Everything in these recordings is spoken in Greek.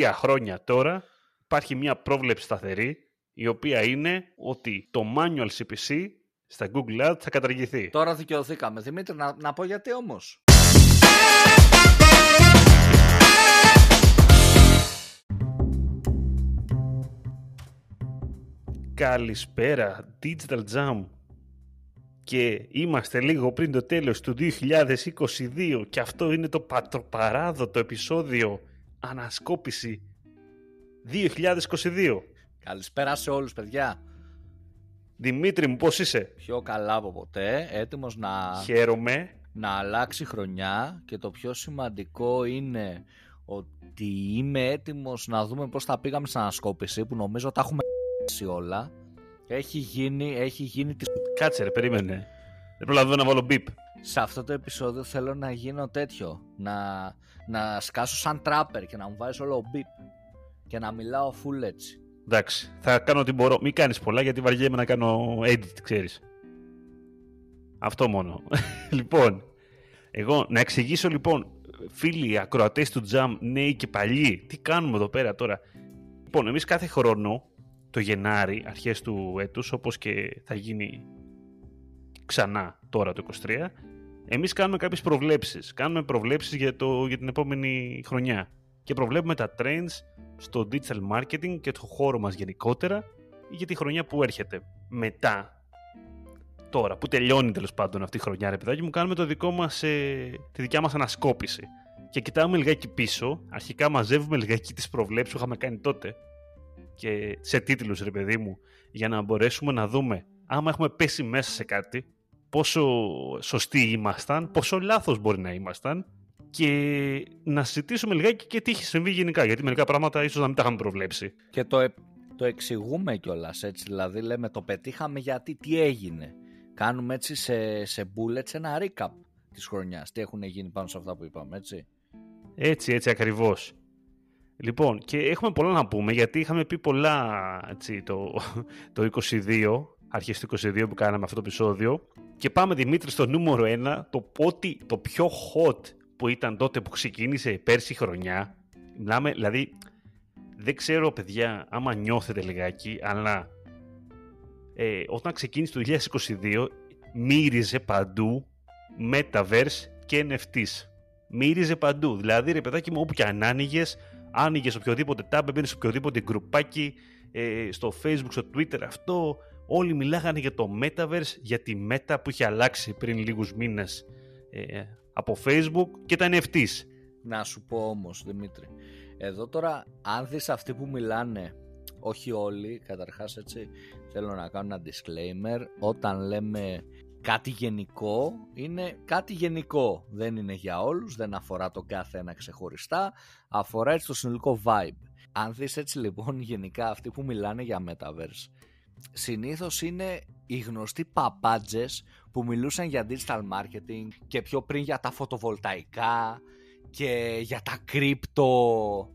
τρία χρόνια τώρα υπάρχει μια πρόβλεψη σταθερή η οποία είναι ότι το manual CPC στα Google Ads θα καταργηθεί. Τώρα δικαιωθήκαμε. Δημήτρη, να, να πω γιατί όμως. Καλησπέρα, Digital Jam. Και είμαστε λίγο πριν το τέλος του 2022 και αυτό είναι το πατροπαράδοτο επεισόδιο Ανασκόπηση 2022. Καλησπέρα σε όλους, παιδιά. Δημήτρη μου, πώς είσαι; Πιο καλά από ποτέ, έτοιμος να, Χαίρομαι. να αλλάξει χρονιά και το πιο σημαντικό είναι ότι είμαι έτοιμος να δούμε πώς θα πήγαμε στην ανασκόπηση που νομίζω τα έχουμε όλα. Έχει γίνει, έχει γίνει τη... Κάτσε ρε, περίμενε. Δεν προλαβαίνω να βάλω μπιπ. Σε αυτό το επεισόδιο θέλω να γίνω τέτοιο. Να, να σκάσω σαν τράπερ και να μου βάζεις όλο μπιπ. Και να μιλάω full έτσι. Εντάξει, θα κάνω ό,τι μπορώ. Μην κάνεις πολλά γιατί βαριέμαι να κάνω edit, ξέρεις. Αυτό μόνο. λοιπόν, εγώ να εξηγήσω λοιπόν, φίλοι ακροατές του Jam, νέοι και παλιοί, τι κάνουμε εδώ πέρα τώρα. Λοιπόν, εμείς κάθε χρόνο, το Γενάρη, αρχές του έτους, όπως και θα γίνει ξανά τώρα το 23, εμείς κάνουμε κάποιες προβλέψεις. Κάνουμε προβλέψεις για, το, για την επόμενη χρονιά. Και προβλέπουμε τα trends στο digital marketing και το χώρο μας γενικότερα για τη χρονιά που έρχεται. Μετά, τώρα που τελειώνει τέλος πάντων αυτή η χρονιά, ρε παιδάκι μου, κάνουμε το δικό μας, ε, τη δικιά μας ανασκόπηση. Και κοιτάμε λιγάκι πίσω, αρχικά μαζεύουμε λιγάκι τις προβλέψεις που είχαμε κάνει τότε και σε τίτλους ρε παιδί μου, για να μπορέσουμε να δούμε άμα έχουμε πέσει μέσα σε κάτι, πόσο σωστοί ήμασταν, πόσο λάθος μπορεί να ήμασταν και να συζητήσουμε λιγάκι και τι έχει συμβεί γενικά. Γιατί μερικά πράγματα ίσως να μην τα είχαμε προβλέψει. Και το, ε- το εξηγούμε κιόλας έτσι. Δηλαδή λέμε το πετύχαμε γιατί τι έγινε. Κάνουμε έτσι σε, σε bullets ένα recap της χρονιάς. Τι έχουν γίνει πάνω σε αυτά που είπαμε, έτσι. Έτσι, έτσι ακριβώς. Λοιπόν, και έχουμε πολλά να πούμε γιατί είχαμε πει πολλά έτσι, το, το 22, αρχές του 22 που κάναμε αυτό το επεισόδιο. Και πάμε Δημήτρης στο νούμερο 1, το ότι το πιο hot που ήταν τότε που ξεκίνησε πέρσι χρονιά. Μιλάμε, δηλαδή, δεν ξέρω παιδιά άμα νιώθετε λιγάκι, αλλά ε, όταν ξεκίνησε το 2022 μύριζε παντού Metaverse και NFTs. Μύριζε παντού. Δηλαδή, ρε παιδάκι μου, όπου και αν άνοιγες, άνοιγες οποιοδήποτε tab, μπαίνει σε οποιοδήποτε γκρουπάκι, ε, στο Facebook, στο Twitter, αυτό. Όλοι μιλάγανε για το Metaverse, για τη Meta που είχε αλλάξει πριν λίγους μήνες ε, από Facebook και τα NFTs. Να σου πω όμως Δημήτρη, εδώ τώρα αν δεις αυτοί που μιλάνε, όχι όλοι, καταρχάς έτσι θέλω να κάνω ένα disclaimer, όταν λέμε κάτι γενικό, είναι κάτι γενικό, δεν είναι για όλους, δεν αφορά το κάθε ένα ξεχωριστά, αφορά έτσι το συνολικό vibe. Αν δεις έτσι λοιπόν γενικά αυτοί που μιλάνε για Metaverse, συνήθως είναι οι γνωστοί παπάντζες που μιλούσαν για digital marketing και πιο πριν για τα φωτοβολταϊκά και για τα κρύπτο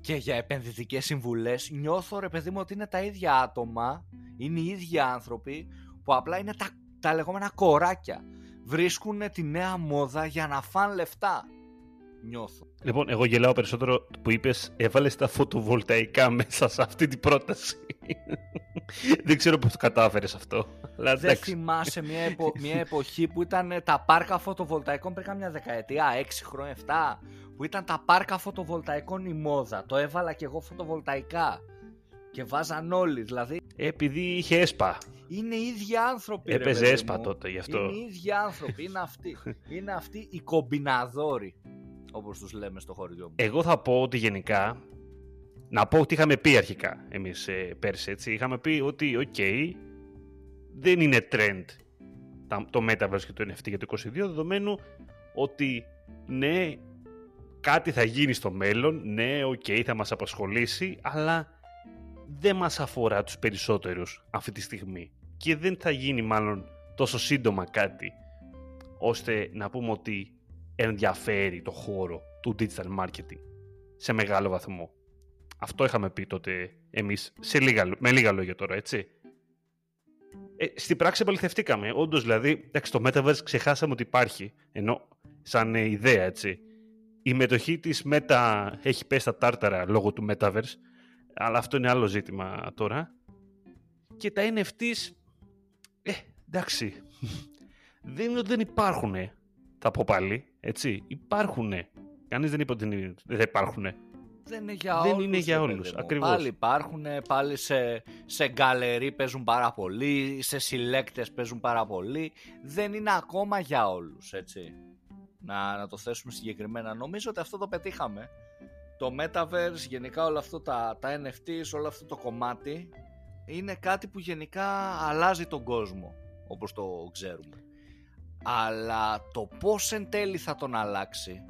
και για επενδυτικές συμβουλές. Νιώθω ρε παιδί μου ότι είναι τα ίδια άτομα είναι οι ίδιοι άνθρωποι που απλά είναι τα, τα λεγόμενα κοράκια. Βρίσκουν τη νέα μόδα για να φαν λεφτά νιώθω Λοιπόν, εγώ γελάω περισσότερο που είπες έβαλες τα φωτοβολταϊκά μέσα σε αυτή την πρόταση. Δεν ξέρω πώς το κατάφερες αυτό. Αλλά Δεν εντάξει. θυμάσαι μια, επο- μια εποχή που ήταν ε, τα πάρκα φωτοβολταϊκών πριν μια δεκαετία, 6 χρόνια, 7, που ήταν τα πάρκα φωτοβολταϊκών η μόδα. Το έβαλα και εγώ φωτοβολταϊκά. Και βάζαν όλοι, δηλαδή Επειδή είχε έσπα. είναι οι ίδιοι άνθρωποι. ρε Έπαιζε παιδί έσπα μου. τότε γι' αυτό. Είναι οι ίδιοι άνθρωποι, είναι αυτοί. είναι αυτοί οι κομπιναδόροι, όπως τους λέμε στο χωριό μου. Εγώ θα πω ότι γενικά, να πω ότι είχαμε πει αρχικά εμείς ε, πέρσι, έτσι. Είχαμε πει ότι, οκ, δεν είναι trend τα- το Metaverse και το NFT για το 22, δεδομένου ότι ναι, κάτι θα γίνει στο μέλλον, ναι, οκ, θα μας απασχολήσει, αλλά δεν μας αφορά τους περισσότερους αυτή τη στιγμή. Και δεν θα γίνει μάλλον τόσο σύντομα κάτι, ώστε να πούμε ότι ενδιαφέρει το χώρο του digital marketing σε μεγάλο βαθμό. Αυτό είχαμε πει τότε εμείς, σε λίγα, με λίγα λόγια τώρα, έτσι. Ε, στην πράξη επαληθευτήκαμε. Όντως, δηλαδή, εντάξει, το Metaverse ξεχάσαμε ότι υπάρχει, ενώ σαν ε, ιδέα, έτσι. η μετοχή της Meta έχει πέσει στα τάρταρα λόγω του Metaverse, αλλά αυτό είναι άλλο ζήτημα τώρα. Και τα NFTs, ε, εντάξει, δεν είναι ότι δεν υπάρχουν, θα πω πάλι, έτσι, υπάρχουν. Κανείς δεν είπε ότι δεν υπάρχουν. Δεν είναι για δεν όλους. είναι για ρε όλους, παιδί μου. ακριβώς. Πάλι υπάρχουν, πάλι σε, σε γκαλερί παίζουν πάρα πολύ, σε συλλέκτες παίζουν πάρα πολύ. Δεν είναι ακόμα για όλους, έτσι. Να, να το θέσουμε συγκεκριμένα. Νομίζω ότι αυτό το πετύχαμε. Το Metaverse, γενικά όλα αυτό τα, τα NFTs, όλο αυτό το κομμάτι είναι κάτι που γενικά αλλάζει τον κόσμο, όπως το ξέρουμε. Αλλά το πώς εν τέλει θα τον αλλάξει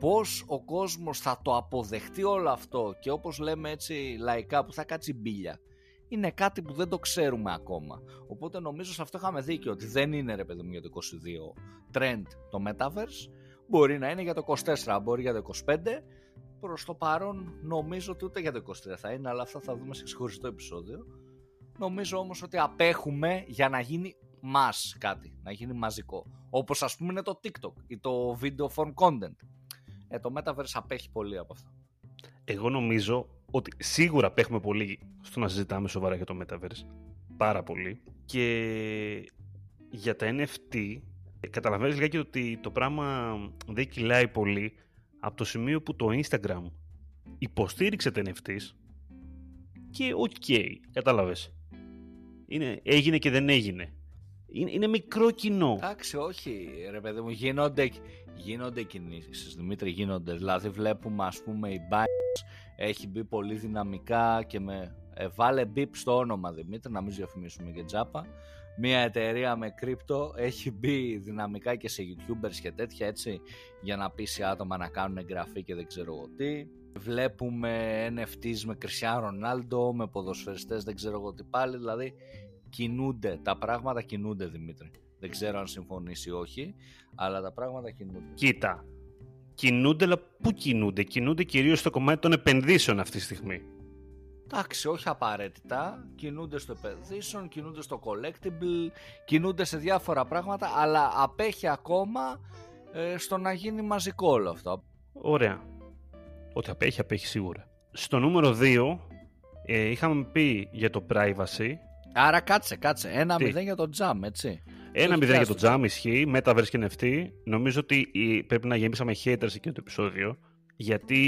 πώς ο κόσμος θα το αποδεχτεί όλο αυτό και όπως λέμε έτσι λαϊκά που θα κάτσει μπίλια είναι κάτι που δεν το ξέρουμε ακόμα. Οπότε νομίζω σε αυτό είχαμε δίκιο ότι δεν είναι ρε παιδί μου για το 22 trend το Metaverse. Μπορεί να είναι για το 24 μπορεί για το 25 προς το παρόν νομίζω ότι ούτε για το 23 θα είναι αλλά αυτά θα δούμε σε ξεχωριστό επεισόδιο. Νομίζω όμως ότι απέχουμε για να γίνει μας κάτι, να γίνει μαζικό όπως ας πούμε είναι το TikTok ή το video form content ε, το Metaverse απέχει πολύ από αυτό. Εγώ νομίζω ότι σίγουρα απέχουμε πολύ στο να συζητάμε σοβαρά για το Metaverse. Πάρα πολύ. Και για τα NFT, καταλαβαίνεις λιγάκι ότι το πράγμα δεν κυλάει πολύ από το σημείο που το Instagram υποστήριξε τα NFTs και οκ, κατάλαβες. Είναι, έγινε και δεν έγινε. Είναι, είναι μικρό κοινό. Εντάξει, όχι, ρε παιδί μου, γίνονται, γίνονται κινήσεις, Δημήτρη, γίνονται. Δηλαδή βλέπουμε, ας πούμε, η Binance έχει μπει πολύ δυναμικά και με... Ε, βάλε μπιπ στο όνομα, Δημήτρη, να μην διαφημίσουμε και τζάμπα. Μια εταιρεία με κρύπτο έχει μπει δυναμικά και σε YouTubers και τέτοια, έτσι, για να πείσει άτομα να κάνουν εγγραφή και δεν ξέρω εγώ τι. Βλέπουμε NFTs με Cristiano Ronaldo, με ποδοσφαιριστές, δεν ξέρω εγώ τι πάλι, δηλαδή κινούνται, τα πράγματα κινούνται Δημήτρη. Δεν ξέρω αν συμφωνήσει ή όχι, αλλά τα πράγματα κινούνται. Κοίτα, κινούνται, αλλά πού κινούνται; Κινούνται κυρίως στο κομμάτι των επενδύσεων αυτή τη στιγμή. Εντάξει, όχι απαραίτητα. Κινούνται στο επενδύσεων, κινούνται στο collectible, κινούνται σε διάφορα πράγματα, αλλά απέχει ακόμα ε, στο να γίνει μαζικό όλο αυτό. Ωραία. Ότι απέχει, απέχει σίγουρα. Στο νούμερο 2 ε, είχαμε πει για το privacy. Άρα κάτσε, κάτσε. Ένα Τι; μηδέν για το jam, έτσι. Ένα Όχι μηδέν για το πιάστο. jam ισχύει, Metaverse και NFT. Νομίζω ότι η- πρέπει να γεμίσαμε haters εκείνο το επεισόδιο. Γιατί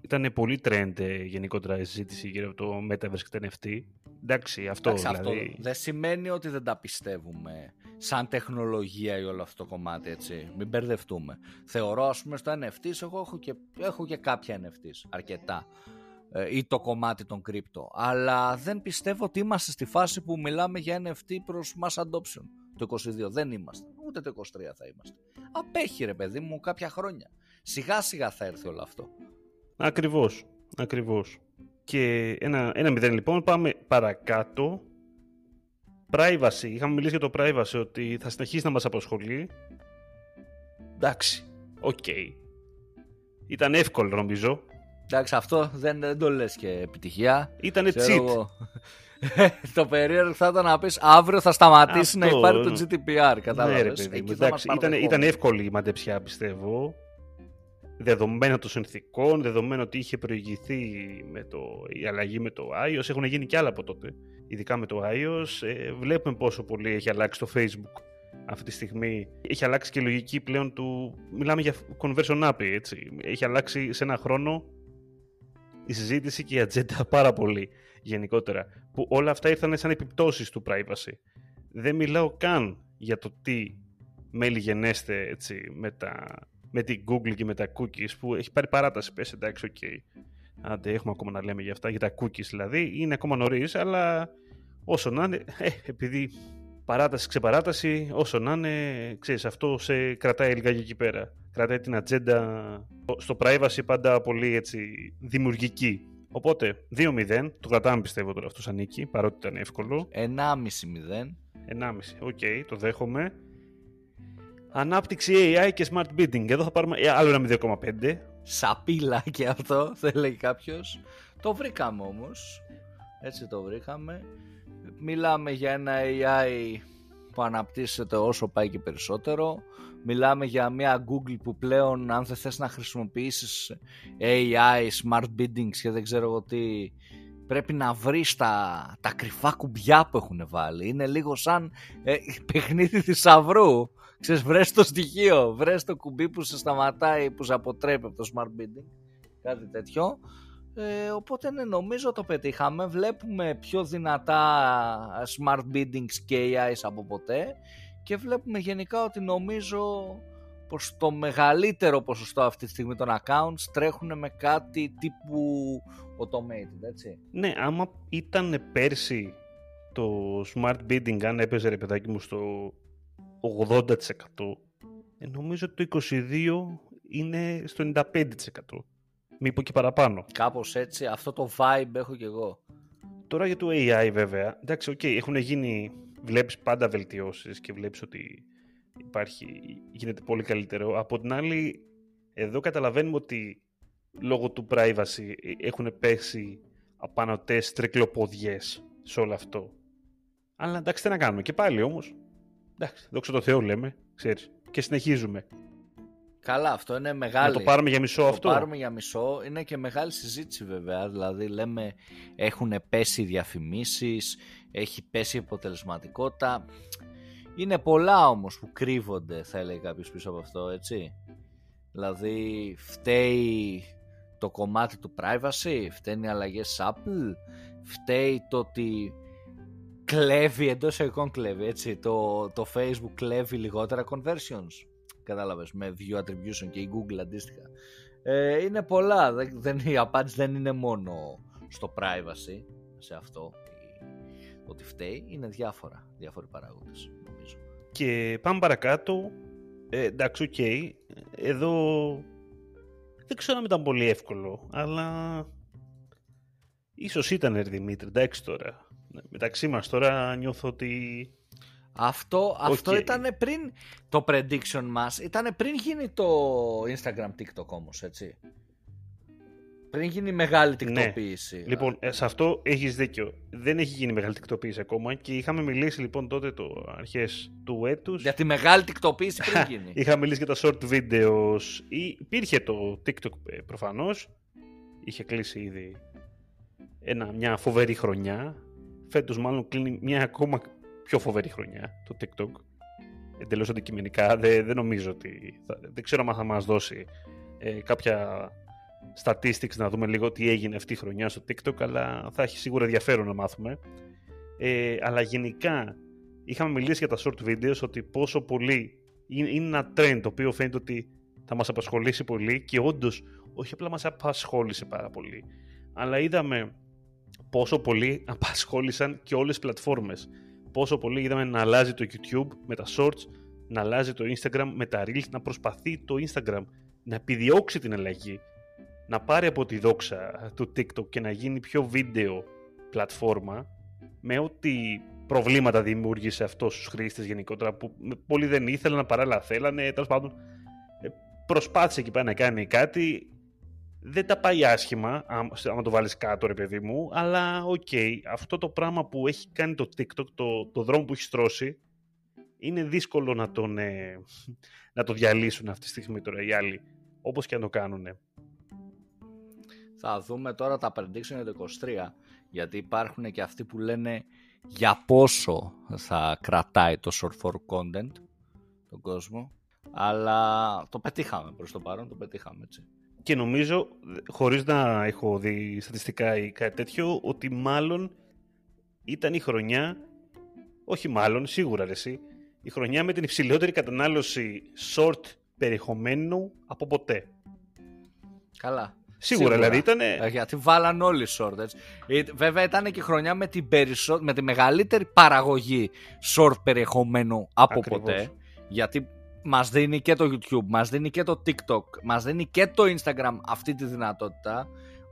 ήταν πολύ trend ε, γενικότερα η συζήτηση γύρω από το Metaverse και το NFT. Εντάξει, αυτό Εντάξει, αυτό δηλαδή. δεν σημαίνει ότι δεν τα πιστεύουμε σαν τεχνολογία ή όλο αυτό το κομμάτι, έτσι. Μην μπερδευτούμε. Θεωρώ, ας πούμε, στο NFTs, εγώ έχω και, έχω και κάποια NFTs, αρκετά. Ε, ή το κομμάτι των κρύπτο. Αλλά δεν πιστεύω ότι είμαστε στη φάση που μιλάμε για NFT προς mass adoption. Το 22 δεν είμαστε. Ούτε το 23 θα είμαστε. Απέχει ρε παιδί μου κάποια χρόνια. Σιγά σιγά θα έρθει όλο αυτό. Ακριβώς, ακριβώς. Και ένα, ένα μηδέν λοιπόν, πάμε παρακάτω. Privacy, είχαμε μιλήσει για το privacy ότι θα συνεχίσει να μας απασχολεί. Εντάξει, οκ. Ήταν εύκολο νομίζω. Εντάξει, αυτό δεν, δεν το λες και επιτυχία. Ήταν Ξέρω cheat. εγώ. το περίεργο θα ήταν να πεις αύριο θα σταματήσει να Αυτό, υπάρχει το ναι. GDPR. Ναι, Κατάλαβες. ρε παιδί μου. Εκεί θα Εντάξει, μας ήταν, ήταν παραδεχόμουν. εύκολη η μαντεψιά, πιστεύω. Δεδομένα των συνθήκων, δεδομένου ότι είχε προηγηθεί με το, η αλλαγή με το iOS. Έχουν γίνει και άλλα από τότε. Ειδικά με το iOS. Ε, βλέπουμε πόσο πολύ έχει αλλάξει το Facebook αυτή τη στιγμή. Έχει αλλάξει και η λογική πλέον του. Μιλάμε για conversion API, έτσι. Έχει αλλάξει σε ένα χρόνο η συζήτηση και η ατζέντα πάρα πολύ γενικότερα. Που όλα αυτά ήρθαν σαν επιπτώσεις του privacy. Δεν μιλάω καν για το τι μέλλει γενέσθαι έτσι, με, τα, με την Google και με τα cookies που έχει πάρει παράταση. Πες εντάξει, οκ. Άντε, έχουμε ακόμα να λέμε για αυτά, για τα cookies δηλαδή. Είναι ακόμα νωρίς, αλλά όσο να είναι, ε, επειδή παράταση, ξεπαράταση, όσο να είναι, ξέρεις, αυτό σε κρατάει λιγάκι εκεί πέρα. Κρατάει την ατζέντα στο privacy πάντα πολύ έτσι δημιουργική. Οπότε, 2-0, το κρατάμε πιστεύω τώρα αυτό σαν νίκη, παρότι ήταν εύκολο. 1,5-0. 1,5. Οκ, το δέχομαι. Ανάπτυξη AI και smart bidding. Εδώ θα πάρουμε ε, άλλο ένα 0,5. Σαπίλα και αυτό, θα έλεγε κάποιος. Το βρήκαμε όμως. Έτσι το βρήκαμε. Μιλάμε για ένα AI που αναπτύσσεται όσο πάει και περισσότερο. Μιλάμε για μια Google που πλέον αν δεν θες να χρησιμοποιήσεις AI, smart biddings και δεν ξέρω εγώ τι, πρέπει να βρεις τα, τα κρυφά κουμπιά που έχουν βάλει. Είναι λίγο σαν ε, παιχνίδι θησαυρού. Ξέρεις, βρες το στοιχείο, βρες το κουμπί που σε σταματάει, που σε αποτρέπει από το smart bidding. Κάτι τέτοιο. Ε, οπότε ναι, νομίζω το πετύχαμε. Βλέπουμε πιο δυνατά smart biddings και AI από ποτέ και βλέπουμε γενικά ότι νομίζω πως το μεγαλύτερο ποσοστό αυτή τη στιγμή των accounts τρέχουν με κάτι τύπου automated, έτσι. Ναι, άμα ήταν πέρσι το smart bidding, αν έπαιζε ρε παιδάκι μου στο 80%, ε, νομίζω ότι το 22% είναι στο 95%. Μήπως και παραπάνω. Κάπως έτσι, αυτό το vibe έχω κι εγώ. Τώρα για το AI βέβαια, εντάξει, okay, έχουν γίνει, βλέπεις πάντα βελτιώσεις και βλέπεις ότι υπάρχει, γίνεται πολύ καλύτερο. Από την άλλη, εδώ καταλαβαίνουμε ότι λόγω του privacy έχουν πέσει απάνω τεστ τρικλοποδιές σε όλο αυτό. Αλλά εντάξει, τι να κάνουμε. Και πάλι όμως, εντάξει, δόξα τω Θεώ λέμε, ξέρεις, και συνεχίζουμε. Καλά, αυτό είναι μεγάλη. Να το πάρουμε για μισό αυτό. Το πάρουμε για μισό. Είναι και μεγάλη συζήτηση βέβαια. Δηλαδή λέμε έχουν πέσει διαφημίσεις, έχει πέσει η αποτελεσματικότητα. Είναι πολλά όμως που κρύβονται θα έλεγε κάποιος πίσω από αυτό έτσι. Δηλαδή φταίει το κομμάτι του privacy, φταίνει οι αλλαγές Apple, φταίει το ότι κλέβει, εντός εικόν κλέβει, έτσι, το, το Facebook κλέβει λιγότερα conversions, κατάλαβες, με view attribution και η Google αντίστοιχα. Ε, είναι πολλά, δεν, η απάντηση δεν είναι μόνο στο privacy, σε αυτό, ότι φταίει, είναι διάφορα, διάφοροι παράγοντες. Και πάμε παρακάτω. Ε, εντάξει, okay. Εδώ δεν ξέρω αν ήταν πολύ εύκολο, αλλά ίσως ήταν, ρε Δημήτρη, εντάξει τώρα. Μεταξύ μας τώρα νιώθω ότι... Αυτό, okay. αυτό ήταν πριν το prediction μας, ήταν πριν γίνει το Instagram TikTok όμως, έτσι. Πριν γίνει μεγάλη ναι. τικτοποίηση. Ναι. Λοιπόν, ε, σε αυτό έχεις δίκιο. Δεν έχει γίνει μεγάλη τικτοποίηση ακόμα και είχαμε μιλήσει λοιπόν τότε το αρχές του έτους. Για τη μεγάλη τικτοποίηση πριν γίνει. είχαμε μιλήσει για τα short videos. Υπήρχε το TikTok ε, προφανώς. Είχε κλείσει ήδη ένα, μια φοβερή χρονιά. Φέτος μάλλον κλείνει μια ακόμα πιο φοβερή χρονιά το TikTok. Εντελώς αντικειμενικά. Δεν, δεν νομίζω ότι... δεν ξέρω αν θα μας δώσει ε, κάποια statistics να δούμε λίγο τι έγινε αυτή η χρονιά στο TikTok, αλλά θα έχει σίγουρα ενδιαφέρον να μάθουμε. Ε, αλλά γενικά είχαμε μιλήσει για τα short videos ότι πόσο πολύ είναι, ένα trend το οποίο φαίνεται ότι θα μας απασχολήσει πολύ και όντως όχι απλά μας απασχόλησε πάρα πολύ, αλλά είδαμε πόσο πολύ απασχόλησαν και όλες τις πλατφόρμες. Πόσο πολύ είδαμε να αλλάζει το YouTube με τα shorts, να αλλάζει το Instagram με τα reels, να προσπαθεί το Instagram να επιδιώξει την αλλαγή να πάρει από τη δόξα του TikTok και να γίνει πιο βίντεο πλατφόρμα με ό,τι προβλήματα δημιούργησε αυτός στους χρήστες γενικότερα που πολλοί δεν ήθελαν, παράλληλα θέλανε, τέλος πάντων ε, προσπάθησε εκεί πέρα να κάνει κάτι δεν τα πάει άσχημα, άμα το βάλεις κάτω ρε παιδί μου, αλλά okay, αυτό το πράγμα που έχει κάνει το TikTok, το, το δρόμο που έχει στρώσει, είναι δύσκολο να, τον, ε, να το διαλύσουν αυτή τη στιγμή τώρα οι άλλοι, όπως και αν το κάνουν. Θα δούμε τώρα τα prediction για το 23, γιατί υπάρχουν και αυτοί που λένε για πόσο θα κρατάει το short for content τον κόσμο. Αλλά το πετύχαμε προς το παρόν, το πετύχαμε έτσι. Και νομίζω, χωρίς να έχω δει στατιστικά ή κάτι τέτοιο, ότι μάλλον ήταν η χρονιά, όχι μάλλον, σίγουρα ρε εσύ, η χρονιά με την υψηλότερη κατανάλωση short περιεχομένου από ποτέ. Καλά. Σίγουρα, δηλαδή ήταν. Ε, γιατί βάλαν όλοι short. Έτσι. Ε, βέβαια ήταν και χρονιά με, την περισσο... με τη μεγαλύτερη παραγωγή short περιεχομένου από ποτέ. Γιατί μας δίνει και το YouTube, μας δίνει και το TikTok, μας δίνει και το Instagram αυτή τη δυνατότητα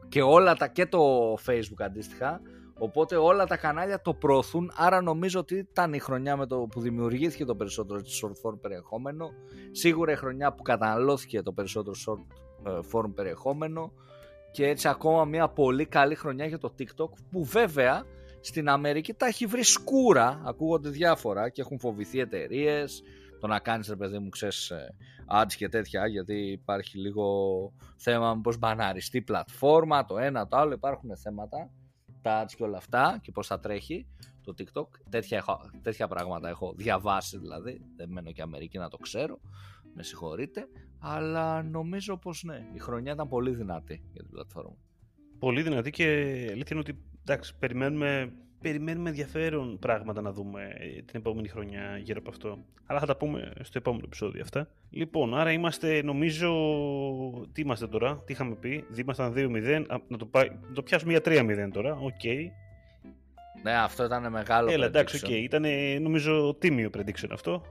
και όλα τα και το Facebook αντίστοιχα. Οπότε όλα τα κανάλια το προωθούν, άρα νομίζω ότι ήταν η χρονιά με το που δημιουργήθηκε το περισσότερο short form περιεχόμενο. Σίγουρα η χρονιά που καταναλώθηκε το περισσότερο short ε, form περιεχόμενο και έτσι ακόμα μια πολύ καλή χρονιά για το TikTok που βέβαια στην Αμερική τα έχει βρει σκούρα, ακούγονται διάφορα και έχουν φοβηθεί εταιρείες. Το να κάνεις ρε παιδί μου, ξέρεις ads και τέτοια, γιατί υπάρχει λίγο θέμα με πώ μπαναριστεί πλατφόρμα, το ένα, το άλλο. Υπάρχουν θέματα, τα ads και όλα αυτά και πώς θα τρέχει το TikTok. Τέτοια, έχω, τέτοια πράγματα έχω διαβάσει δηλαδή. Δεν μένω και Αμερική να το ξέρω. Με συγχωρείτε. Αλλά νομίζω πως ναι, η χρονιά ήταν πολύ δυνατή για την πλατφόρμα. Πολύ δυνατή και αλήθεια είναι ότι εντάξει, περιμένουμε, περιμένουμε ενδιαφέρον πράγματα να δούμε την επόμενη χρονιά γύρω από αυτό. Αλλά θα τα πούμε στο επόμενο επεισόδιο αυτά. Λοιπόν, άρα είμαστε, νομίζω, τι είμαστε τώρα, τι είχαμε πει, ήμασταν 2-0, να το, να το πιάσουμε για 3-0 τώρα, οκ. Okay. Ναι, αυτό ήταν μεγάλο Έλα, εντάξει, οκ. Okay. Ήταν νομίζω τίμιο prediction αυτό.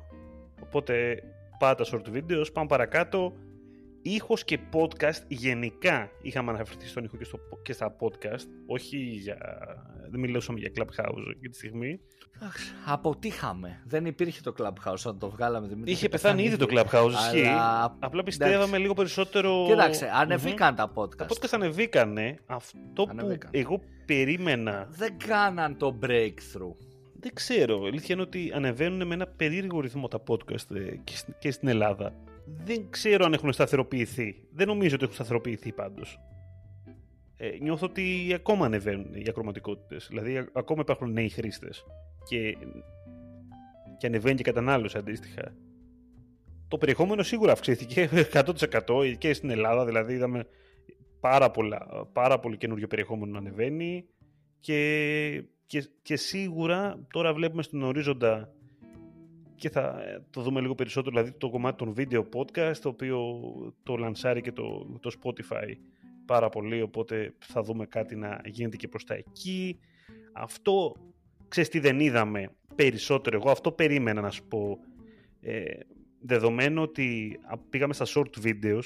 Οπότε πάτα short videos, πάμε παρακάτω. Ήχος και podcast γενικά είχαμε αναφερθεί στον ήχο και, στο, και στα podcast. Όχι για... Δεν μιλούσαμε για Clubhouse για τη στιγμή. Αποτύχαμε. Δεν υπήρχε το Clubhouse όταν το βγάλαμε. Δημήτρη, είχε πεθάνει ήδη το Clubhouse. Αλλά... Απλά πιστεύαμε λίγο περισσότερο. Κοίταξε, ανεβήκαν τα podcast. Τα podcast ανεβήκανε. Αυτό που εγώ περίμενα. Δεν κάναν το breakthrough. Δεν ξέρω. Αλήθεια είναι ότι ανεβαίνουν με ένα περίεργο ρυθμό τα podcast ε, και στην Ελλάδα. Δεν ξέρω αν έχουν σταθεροποιηθεί. Δεν νομίζω ότι έχουν σταθεροποιηθεί πάντως. Ε, νιώθω ότι ακόμα ανεβαίνουν οι ακροματικότητες. Δηλαδή, ακόμα υπάρχουν νέοι χρήστες. Και, και ανεβαίνει και κατανάλωση αντίστοιχα. Το περιεχόμενο σίγουρα αυξήθηκε 100% και στην Ελλάδα. Δηλαδή, είδαμε πάρα, πολλά, πάρα πολύ καινούριο περιεχόμενο να ανεβαίνει. Και και, και σίγουρα τώρα βλέπουμε στον ορίζοντα και θα το δούμε λίγο περισσότερο, δηλαδή το κομμάτι των video podcast, το οποίο το λανσάρει και το, το Spotify πάρα πολύ, οπότε θα δούμε κάτι να γίνεται και προς τα εκεί. Αυτό, ξέρεις τι δεν είδαμε περισσότερο, εγώ αυτό περίμενα να σου πω, ε, δεδομένου ότι πήγαμε στα short videos,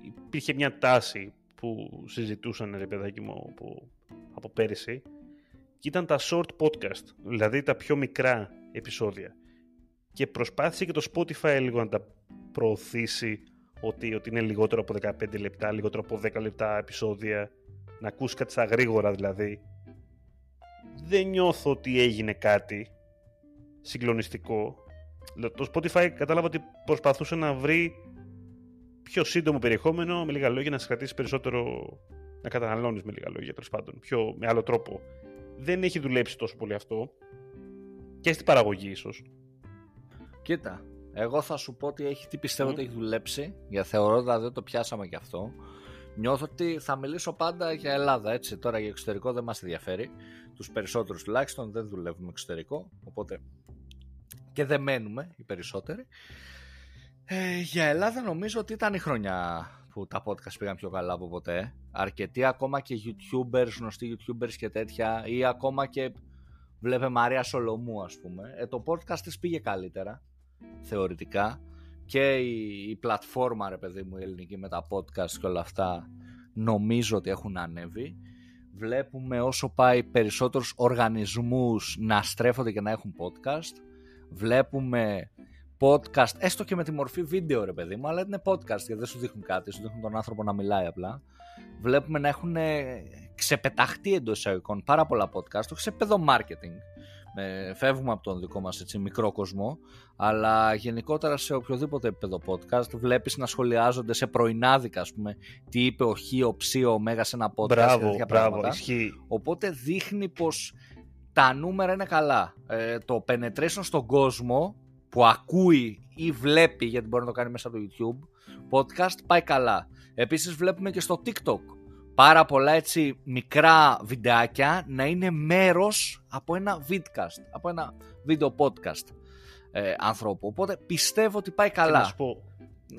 υπήρχε μια τάση που συζητούσαν, ρε παιδάκι μου, από, από πέρυσι, και ήταν τα short podcast, δηλαδή τα πιο μικρά επεισόδια. Και προσπάθησε και το Spotify λίγο να τα προωθήσει ότι, ότι είναι λιγότερο από 15 λεπτά, λιγότερο από 10 λεπτά επεισόδια, να ακούσεις κάτι στα γρήγορα δηλαδή. Δεν νιώθω ότι έγινε κάτι συγκλονιστικό. Το Spotify κατάλαβα ότι προσπαθούσε να βρει πιο σύντομο περιεχόμενο, με λίγα λόγια να σε κρατήσει περισσότερο, να καταναλώνεις με λίγα λόγια, τέλος πάντων, πιο, με άλλο τρόπο δεν έχει δουλέψει τόσο πολύ αυτό. Και στην παραγωγή ίσως. Κοίτα, εγώ θα σου πω ότι έχει, τι πιστεύω ότι έχει δουλέψει, γιατί θεωρώ ότι δεν το πιάσαμε κι αυτό. Νιώθω ότι θα μιλήσω πάντα για Ελλάδα, έτσι. Τώρα για εξωτερικό δεν μας ενδιαφέρει. Τους περισσότερους τουλάχιστον δεν δουλεύουμε εξωτερικό, οπότε και δεν μένουμε οι περισσότεροι. Ε, για Ελλάδα νομίζω ότι ήταν η χρονιά που τα podcast πήγαν πιο καλά από ποτέ. Αρκετοί ακόμα και youtubers, γνωστοί youtubers και τέτοια ή ακόμα και βλέπε Μαρία Σολομού ας πούμε. Ε, το podcast της πήγε καλύτερα θεωρητικά και η, η πλατφόρμα ρε παιδί μου η ελληνική με τα podcast και όλα αυτά νομίζω ότι έχουν ανέβει. Βλέπουμε όσο πάει περισσότερους οργανισμούς να στρέφονται και να έχουν podcast. Βλέπουμε podcast, έστω και με τη μορφή βίντεο ρε παιδί μου, αλλά είναι podcast γιατί δεν σου δείχνουν κάτι, σου δείχνουν τον άνθρωπο να μιλάει απλά. Βλέπουμε να έχουν ξεπεταχτεί εντός εισαγωγικών πάρα πολλά podcast, όχι σε παιδό marketing. Με, φεύγουμε από τον δικό μας έτσι, μικρό κόσμο, αλλά γενικότερα σε οποιοδήποτε επίπεδο podcast βλέπεις να σχολιάζονται σε πρωινάδικα, ας πούμε, τι είπε ο Χ, ο Ψ, ο Μέγας σε ένα podcast μπράβο, μπράβο, ισχύει. Οπότε δείχνει πως τα νούμερα είναι καλά. Ε, το penetration στον κόσμο που ακούει ή βλέπει, γιατί μπορεί να το κάνει μέσα από το YouTube, podcast πάει καλά. Επίσης βλέπουμε και στο TikTok πάρα πολλά έτσι μικρά βιντεάκια να είναι μέρος από ένα vidcast, από ένα βίντεο podcast ε, ανθρώπου. Οπότε πιστεύω ότι πάει καλά. Και, πω,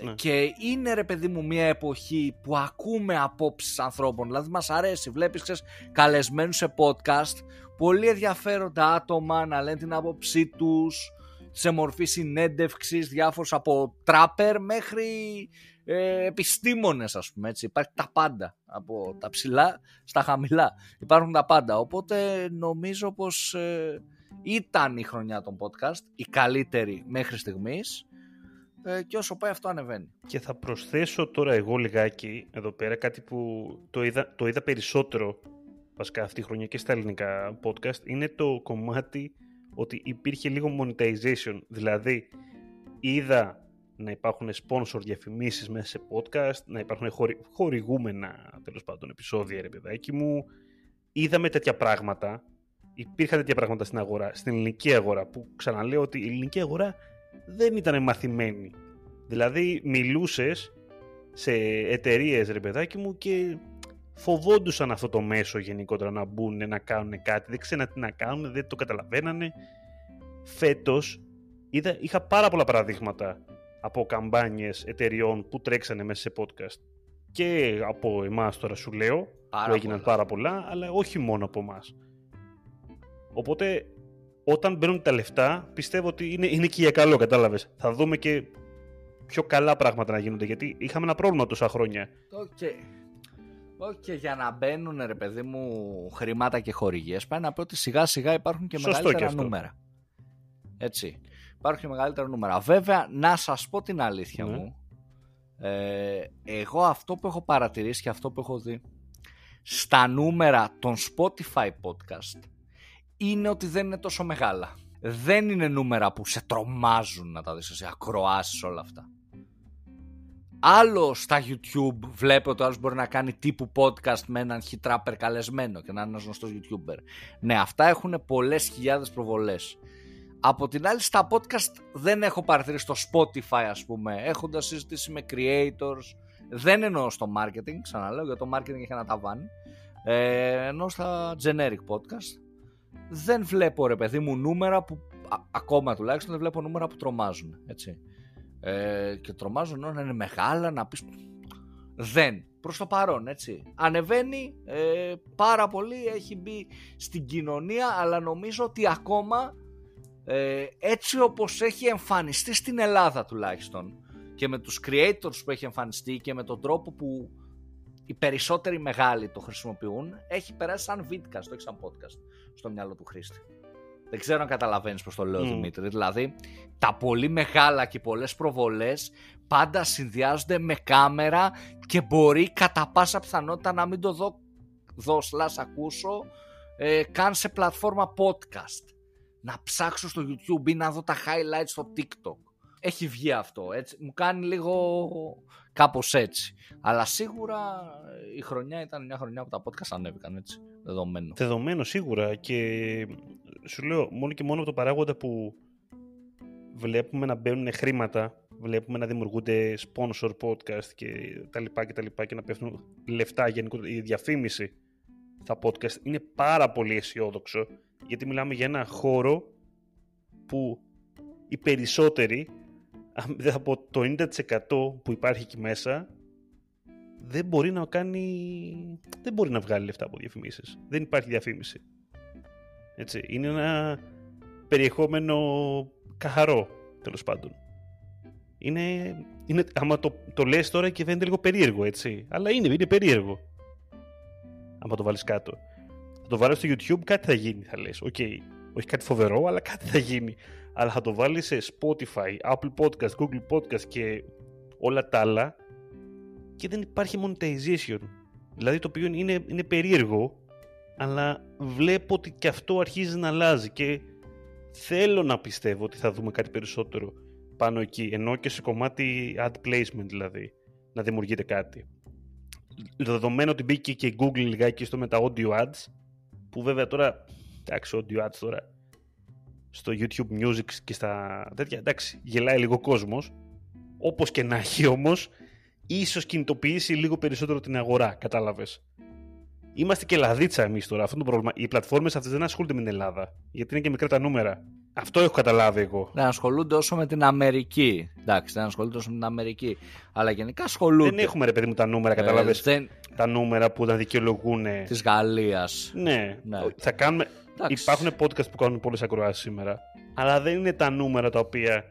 ναι. και είναι ρε παιδί μου μια εποχή που ακούμε απόψεις ανθρώπων, δηλαδή μας αρέσει, βλέπεις ξέρεις, καλεσμένους σε podcast, πολύ ενδιαφέροντα άτομα να λένε την άποψή τους, σε μορφή συνέντευξης διάφορους από τράπερ μέχρι ε, επιστήμονες ας πούμε έτσι. Υπάρχει τα πάντα από τα ψηλά στα χαμηλά. Υπάρχουν τα πάντα. Οπότε νομίζω πως ε, ήταν η χρονιά των podcast η καλύτερη μέχρι στιγμής ε, και όσο πάει αυτό ανεβαίνει. Και θα προσθέσω τώρα εγώ λιγάκι εδώ πέρα κάτι που το είδα, το είδα περισσότερο βασικά αυτή η χρονιά και στα ελληνικά podcast, είναι το κομμάτι ότι υπήρχε λίγο monetization. Δηλαδή, είδα να υπάρχουν sponsor διαφημίσεις μέσα σε podcast, να υπάρχουν χορη, χορηγούμενα τέλος πάντων επεισόδια, ρε παιδάκι μου. Είδαμε τέτοια πράγματα. Υπήρχαν τέτοια πράγματα στην αγορά, στην ελληνική αγορά, που ξαναλέω ότι η ελληνική αγορά δεν ήταν μαθημένη. Δηλαδή, μιλούσες σε εταιρείες, ρε παιδάκι μου, και φοβόντουσαν αυτό το μέσο γενικότερα να μπουν, να κάνουν κάτι. Δεν ξέραν τι να κάνουν, δεν το καταλαβαίνανε. Φέτος είχα πάρα πολλά παραδείγματα από καμπάνιες εταιριών που τρέξανε μέσα σε podcast και από εμάς τώρα σου λέω πάρα που έγιναν πάρα πολλά αλλά όχι μόνο από εμάς. οπότε όταν μπαίνουν τα λεφτά πιστεύω ότι είναι, είναι και για καλό κατάλαβες θα δούμε και πιο καλά πράγματα να γίνονται γιατί είχαμε ένα πρόβλημα τόσα χρόνια okay. Όχι, για να μπαίνουν ρε παιδί μου χρήματα και χορηγίες πάει να πω ότι σιγά σιγά υπάρχουν και Σωστό μεγαλύτερα και νούμερα. Έτσι υπάρχουν μεγαλύτερα νούμερα. Βέβαια, να σας πω την αλήθεια ναι. μου, ε, εγώ αυτό που έχω παρατηρήσει και αυτό που έχω δει στα νούμερα των Spotify podcast είναι ότι δεν είναι τόσο μεγάλα. Δεν είναι νούμερα που σε τρομάζουν να τα δεις σε ακροάσεις όλα αυτά. Άλλο στα YouTube βλέπω ότι άλλος μπορεί να κάνει τύπου podcast με έναν χιτράπερ καλεσμένο και να είναι ένας γνωστός YouTuber. Ναι, αυτά έχουν πολλές χιλιάδες προβολές. Από την άλλη στα podcast δεν έχω παρατηρήσει στο Spotify ας πούμε έχοντας συζητήσει με creators. Δεν εννοώ στο marketing ξαναλέω γιατί το marketing έχει ένα ταβάνι. Ε, ενώ στα generic podcast. Δεν βλέπω ρε παιδί μου νούμερα που ακόμα τουλάχιστον δεν βλέπω νούμερα που τρομάζουν έτσι. Ε, και τρομάζουν να είναι μεγάλα να πεις δεν. Προς το παρόν έτσι. Ανεβαίνει ε, πάρα πολύ έχει μπει στην κοινωνία αλλά νομίζω ότι ακόμα ε, έτσι όπως έχει εμφανιστεί στην Ελλάδα τουλάχιστον και με τους creators που έχει εμφανιστεί και με τον τρόπο που οι περισσότεροι μεγάλοι το χρησιμοποιούν έχει περάσει σαν vidcast, όχι σαν podcast στο μυαλό του χρήστη. Δεν ξέρω αν καταλαβαίνεις πως το λέω mm. Δημήτρη. Δηλαδή τα πολύ μεγάλα και πολλές προβολές πάντα συνδυάζονται με κάμερα και μπορεί κατά πάσα πιθανότητα να μην το δω, δω ακούσω ε, καν σε πλατφόρμα podcast να ψάξω στο YouTube ή να δω τα highlights στο TikTok. Έχει βγει αυτό, έτσι. Μου κάνει λίγο κάπως έτσι. Αλλά σίγουρα η χρονιά ήταν μια χρονιά που τα podcast ανέβηκαν, έτσι. Δεδομένο. Δεδομένο σίγουρα και σου λέω μόνο και μόνο από το παράγοντα που βλέπουμε να μπαίνουν χρήματα, βλέπουμε να δημιουργούνται sponsor podcast και τα λοιπά και τα λοιπά και να πέφτουν λεφτά γενικότερα. Η διαφήμιση στα podcast είναι πάρα πολύ αισιόδοξο γιατί μιλάμε για ένα χώρο που οι περισσότεροι, από το 90% που υπάρχει εκεί μέσα, δεν μπορεί να κάνει, δεν μπορεί να βγάλει λεφτά από διαφημίσεις. Δεν υπάρχει διαφήμιση. Έτσι, είναι ένα περιεχόμενο καθαρό, τέλος πάντων. Είναι, είναι, άμα το, το λες τώρα και φαίνεται λίγο περίεργο, έτσι. Αλλά είναι, είναι περίεργο. Άμα το βάλεις κάτω θα το βάλεις στο YouTube, κάτι θα γίνει, θα λες. Okay. όχι κάτι φοβερό, αλλά κάτι θα γίνει. Αλλά θα το βάλεις σε Spotify, Apple Podcast, Google Podcast και όλα τα άλλα και δεν υπάρχει monetization. Δηλαδή το οποίο είναι, είναι περίεργο, αλλά βλέπω ότι και αυτό αρχίζει να αλλάζει και θέλω να πιστεύω ότι θα δούμε κάτι περισσότερο πάνω εκεί, ενώ και σε κομμάτι ad placement δηλαδή, να δημιουργείται κάτι. Δεδομένου ότι μπήκε και η Google λιγάκι στο με τα audio ads, που βέβαια τώρα, εντάξει, audio ads τώρα, στο YouTube Music και στα τέτοια, εντάξει, γελάει λίγο κόσμος. Όπως και να έχει όμως, ίσως κινητοποιήσει λίγο περισσότερο την αγορά, κατάλαβες. Είμαστε και λαδίτσα εμείς τώρα. Αυτό το πρόβλημα. Οι πλατφόρμες αυτές δεν ασχολούνται με την Ελλάδα. Γιατί είναι και μικρά τα νούμερα. Αυτό έχω καταλάβει εγώ. Δεν ασχολούνται όσο με την Αμερική. Εντάξει, δεν ασχολούνται όσο με την Αμερική. Αλλά γενικά ασχολούνται. Δεν έχουμε ρε παιδί μου τα νούμερα, κατάλαβε. Ε, δεν... Τα νούμερα που να δικαιολογούν. Της Γαλλίας. Ναι. ναι. Θα κάνουμε. Υπάρχουν podcast που κάνουν πολλές ακροάσεις σήμερα. Αλλά δεν είναι τα νούμερα τα οποία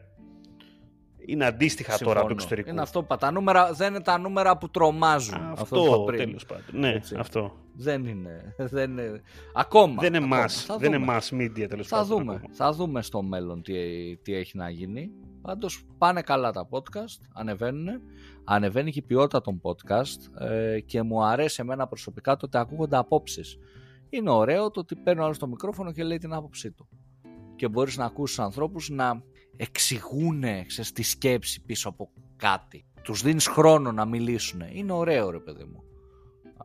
είναι αντίστοιχα Συμφωνώ. τώρα του εξωτερικού. Είναι αυτό Τα νούμερα δεν είναι τα νούμερα που τρομάζουν. Αυτό, αυτό τέλος πάντων. Ναι, αυτό. Δεν είναι. Δεν είναι. Ακόμα. Δεν είναι mass, δεν είναι mass media τέλος πάντων. Δούμε. Θα δούμε στο μέλλον τι, τι έχει να γίνει. Πάντως πάνε καλά τα podcast, ανεβαίνουν. Ανεβαίνει και η ποιότητα των podcast ε, και μου αρέσει εμένα προσωπικά το ότι ακούγονται απόψεις. είναι ωραίο το ότι παίρνει άλλος το μικρόφωνο και λέει την άποψή του. Και μπορείς να ακούσεις ανθρώπους να εξηγούν τη σκέψη πίσω από κάτι. Τους δίνεις χρόνο να μιλήσουν. Είναι ωραίο ρε παιδί μου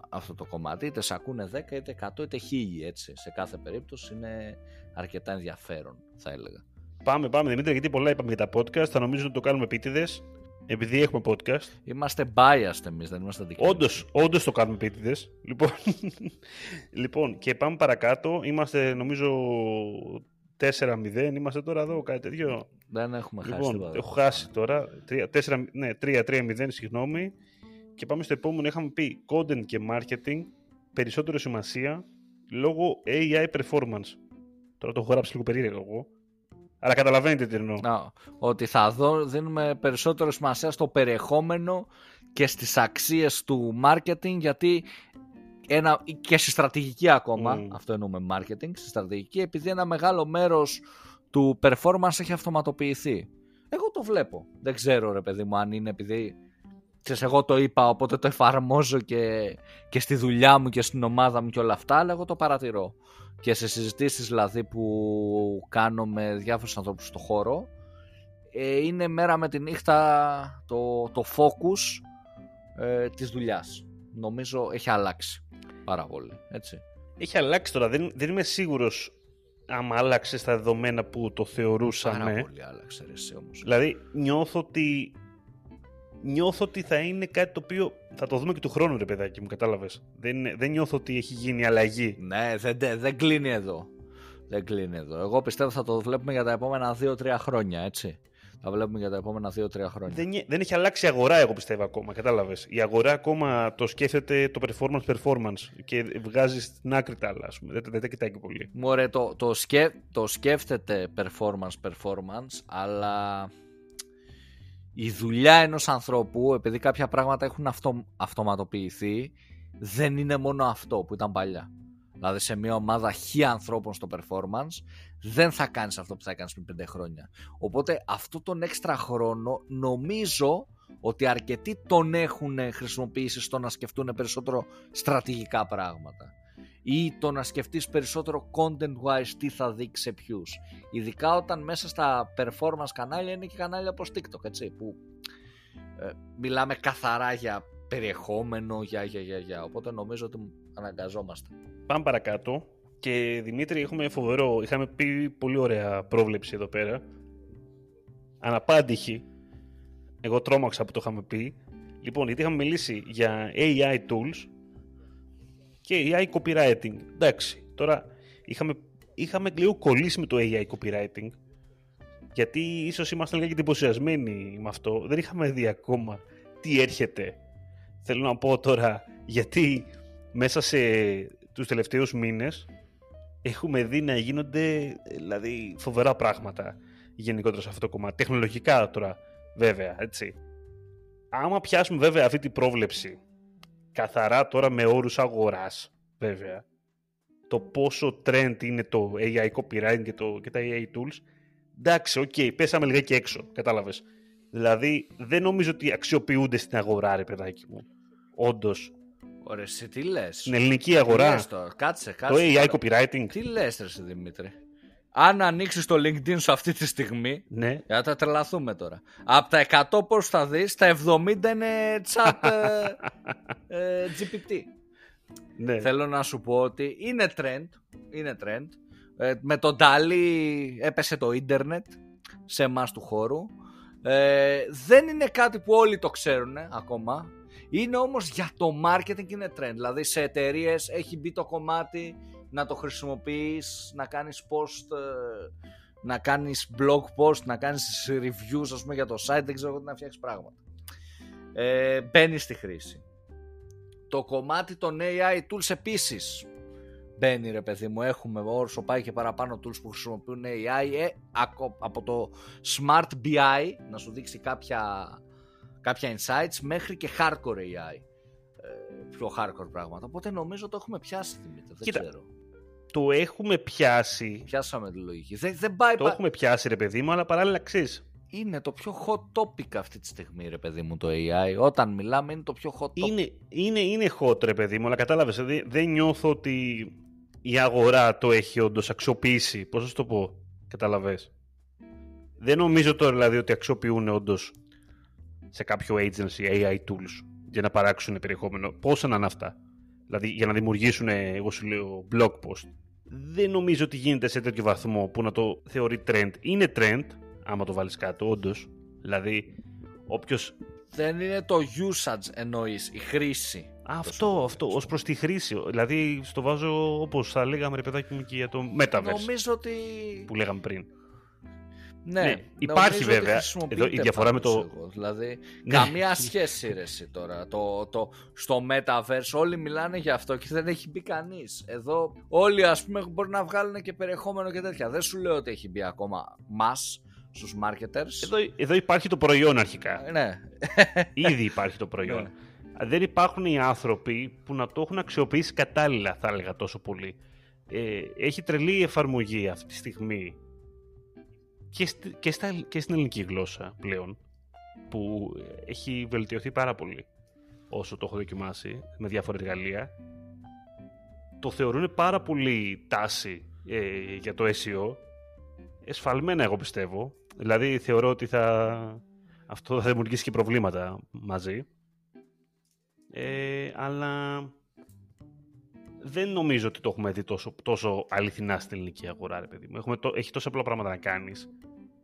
αυτό το κομμάτι. Είτε σε ακούνε 10, είτε 100, είτε 1000 έτσι. Σε κάθε περίπτωση είναι αρκετά ενδιαφέρον θα έλεγα. Πάμε, πάμε Δημήτρη, γιατί πολλά είπαμε για τα podcast. Θα νομίζω ότι το κάνουμε επίτηδες. Επειδή έχουμε podcast. Είμαστε biased εμείς, δεν είμαστε δικοί. Όντως, όντως το κάνουμε επίτηδες. Λοιπόν, λοιπόν, και πάμε παρακάτω. Είμαστε νομίζω 4-0. Είμαστε τώρα εδώ, κάτι τέτοιο. Δεν έχουμε λοιπόν, χάσει τίποτα. Έχω χάσει τώρα. 3-3-0, ναι, συγγνώμη. Και πάμε στο επόμενο. Είχαμε πει content και marketing. Περισσότερο σημασία λόγω AI performance. Τώρα το έχω γράψει λίγο περίεργο εγώ. Αλλά καταλαβαίνετε τι εννοώ. Να, ότι θα δω, δίνουμε περισσότερο σημασία στο περιεχόμενο και στις αξίες του marketing γιατί ένα, και στη στρατηγική ακόμα, αυτό εννοούμε marketing, στη στρατηγική, επειδή ένα μεγάλο μέρος του performance έχει αυτοματοποιηθεί. Εγώ το βλέπω. Δεν ξέρω ρε παιδί μου αν είναι επειδή ξέρεις, εγώ το είπα οπότε το εφαρμόζω και, και στη δουλειά μου και στην ομάδα μου και όλα αυτά, αλλά εγώ το παρατηρώ και σε συζητήσεις δηλαδή που κάνω με διάφορους ανθρώπους στο χώρο ε, είναι μέρα με τη νύχτα το, το focus ε, της δουλειάς. Νομίζω έχει αλλάξει πάρα πολύ, έτσι. Έχει αλλάξει τώρα, δεν, δεν είμαι σίγουρος άμα άλλαξες στα δεδομένα που το θεωρούσαμε. Πάρα πολύ άλλαξε ρε, εσύ όμως. Δηλαδή νιώθω ότι νιώθω ότι θα είναι κάτι το οποίο θα το δούμε και του χρόνου, ρε παιδάκι μου, κατάλαβες. Δεν, δεν νιώθω ότι έχει γίνει αλλαγή. Ναι, δεν, δεν κλείνει εδώ. Δεν κλείνει εδώ. Εγώ πιστεύω θα το βλέπουμε για τα επόμενα 2-3 χρόνια, έτσι. Θα βλέπουμε για τα επόμενα 2-3 χρόνια. Δεν, δεν έχει αλλάξει η αγορά, εγώ πιστεύω ακόμα. Κατάλαβες. Η αγορά ακόμα το σκέφτεται το performance performance και βγάζει στην άκρη τα άλλα. Ας πούμε. Δεν, δεν τα κοιτάει και πολύ. Μωρέ, το, το, σκέ, το σκέφτεται performance performance, αλλά η δουλειά ενός ανθρώπου, επειδή κάποια πράγματα έχουν αυτο, αυτοματοποιηθεί, δεν είναι μόνο αυτό που ήταν παλιά. Δηλαδή σε μια ομάδα χι ανθρώπων στο performance δεν θα κάνεις αυτό που θα έκανες πριν πέντε χρόνια. Οπότε αυτό τον έξτρα χρόνο νομίζω ότι αρκετοί τον έχουν χρησιμοποιήσει στο να σκεφτούν περισσότερο στρατηγικά πράγματα ή το να σκεφτείς περισσότερο content-wise τι θα δείξει σε ποιους. Ειδικά όταν μέσα στα performance κανάλια είναι και κανάλια όπως TikTok, έτσι, που ε, μιλάμε καθαρά για περιεχόμενο, για, για, για, για. Οπότε νομίζω ότι αναγκαζόμαστε. Πάμε παρακάτω. Και Δημήτρη, έχουμε φοβερό, είχαμε πει πολύ ωραία πρόβλεψη εδώ πέρα. Αναπάντηχη. Εγώ τρόμαξα που το είχαμε πει. Λοιπόν, γιατί είχαμε μιλήσει για AI tools και AI copywriting. Εντάξει, τώρα είχαμε, είχαμε λίγο κολλήσει με το AI copywriting γιατί ίσως ήμασταν λίγα εντυπωσιασμένοι με αυτό. Δεν είχαμε δει ακόμα τι έρχεται. Θέλω να πω τώρα γιατί μέσα σε τους τελευταίους μήνες έχουμε δει να γίνονται δηλαδή, φοβερά πράγματα γενικότερα σε αυτό το κομμάτι. Τεχνολογικά τώρα βέβαια, έτσι. Άμα πιάσουμε βέβαια αυτή την πρόβλεψη καθαρά τώρα με όρους αγοράς, βέβαια, το πόσο trend είναι το AI copywriting και, το, και τα AI tools, εντάξει, okay, πέσαμε λιγάκι έξω, κατάλαβες. Δηλαδή, δεν νομίζω ότι αξιοποιούνται στην αγορά, ρε παιδάκι μου. Όντως. Ωραία, σε τι λες; Στην ελληνική αγορά. Τι το, κάτσε, κάτσε. Το AI copywriting. Τι λες, ρε Δημήτρη; Αν ανοίξεις το LinkedIn σου αυτή τη στιγμή, ναι. για να τρελαθούμε τώρα. Από τα 100 posts θα δεις, τα 70 είναι chat ε, ε GPT. Ναι. Θέλω να σου πω ότι είναι trend. Είναι trend. Ε, με τον Ντάλι έπεσε το ίντερνετ σε εμάς του χώρου. Ε, δεν είναι κάτι που όλοι το ξέρουν ακόμα. Είναι όμως για το marketing είναι trend. Δηλαδή σε εταιρείες έχει μπει το κομμάτι να το χρησιμοποιείς, να κάνεις post, ε, να κάνεις blog post, να κάνεις reviews ας πούμε για το site, δεν ξέρω να φτιάξεις πράγματα. Ε, μπαίνεις στη χρήση. Το κομμάτι των AI tools επίσης μπαίνει ρε παιδί μου, έχουμε όσο πάει και παραπάνω tools που χρησιμοποιούν AI ε, από το Smart BI να σου δείξει κάποια, κάποια insights μέχρι και hardcore AI ε, πιο hardcore πράγματα. Οπότε νομίζω το έχουμε πιάσει Δημήτρη, δεν ξέρω το έχουμε πιάσει. Πιάσαμε τη λογική. Δεν, δεν πάει το έχουμε πιάσει, ρε παιδί μου, αλλά παράλληλα ξέρει. Είναι το πιο hot topic αυτή τη στιγμή, ρε παιδί μου, το AI. Όταν μιλάμε, είναι το πιο hot topic. Είναι, είναι, είναι hot, ρε παιδί μου, αλλά κατάλαβες. Δεν, δεν νιώθω ότι η αγορά το έχει όντως αξιοποιήσει. Πώς θα το πω, καταλαβες. Δεν νομίζω τώρα δηλαδή ότι αξιοποιούν όντως σε κάποιο agency AI tools για να παράξουν περιεχόμενο. Πόσα να είναι αυτά; Δηλαδή για να δημιουργήσουν, εγώ σου λέω, blog post. Δεν νομίζω ότι γίνεται σε τέτοιο βαθμό που να το θεωρεί trend. Είναι trend, άμα το βάλεις κάτω, όντως. Δηλαδή, όποιο. Δεν είναι το usage εννοείς, η χρήση. Αυτό, αυτό, ως προς τη χρήση. Δηλαδή, στο βάζω όπως θα λέγαμε, ρε παιδάκι μου, και για το Metaverse. Νομίζω ότι. που λέγαμε πριν. Ναι, ναι υπάρχει βέβαια. Εδώ η διαφορά με το. Εγώ, δηλαδή, ναι. καμία σχέση ρε, εσύ, τώρα. Το, το, στο Metaverse όλοι μιλάνε για αυτό και δεν έχει μπει κανείς. Εδώ όλοι ας πούμε μπορεί να βγάλουν και περιεχόμενο και τέτοια. Δεν σου λέω ότι έχει μπει ακόμα μας στους marketers. Εδώ, εδώ υπάρχει το προϊόν αρχικά. Ναι. Ήδη υπάρχει το προϊόν. Ναι δεν υπάρχουν οι άνθρωποι που να το έχουν αξιοποιήσει κατάλληλα, θα έλεγα τόσο πολύ. Ε, έχει τρελή εφαρμογή αυτή τη στιγμή και, και, στα, και στην ελληνική γλώσσα πλέον που έχει βελτιωθεί πάρα πολύ όσο το έχω δοκιμάσει με διάφορα εργαλεία. Το θεωρούν πάρα πολύ τάση ε, για το SEO εσφαλμένα εγώ πιστεύω. Δηλαδή θεωρώ ότι θα, αυτό θα δημιουργήσει και προβλήματα μαζί. Ε, αλλά δεν νομίζω ότι το έχουμε δει τόσο, τόσο αληθινά στην ελληνική αγορά, ρε παιδί μου. Έχουμε το, έχει τόσα απλά πράγματα να κάνεις.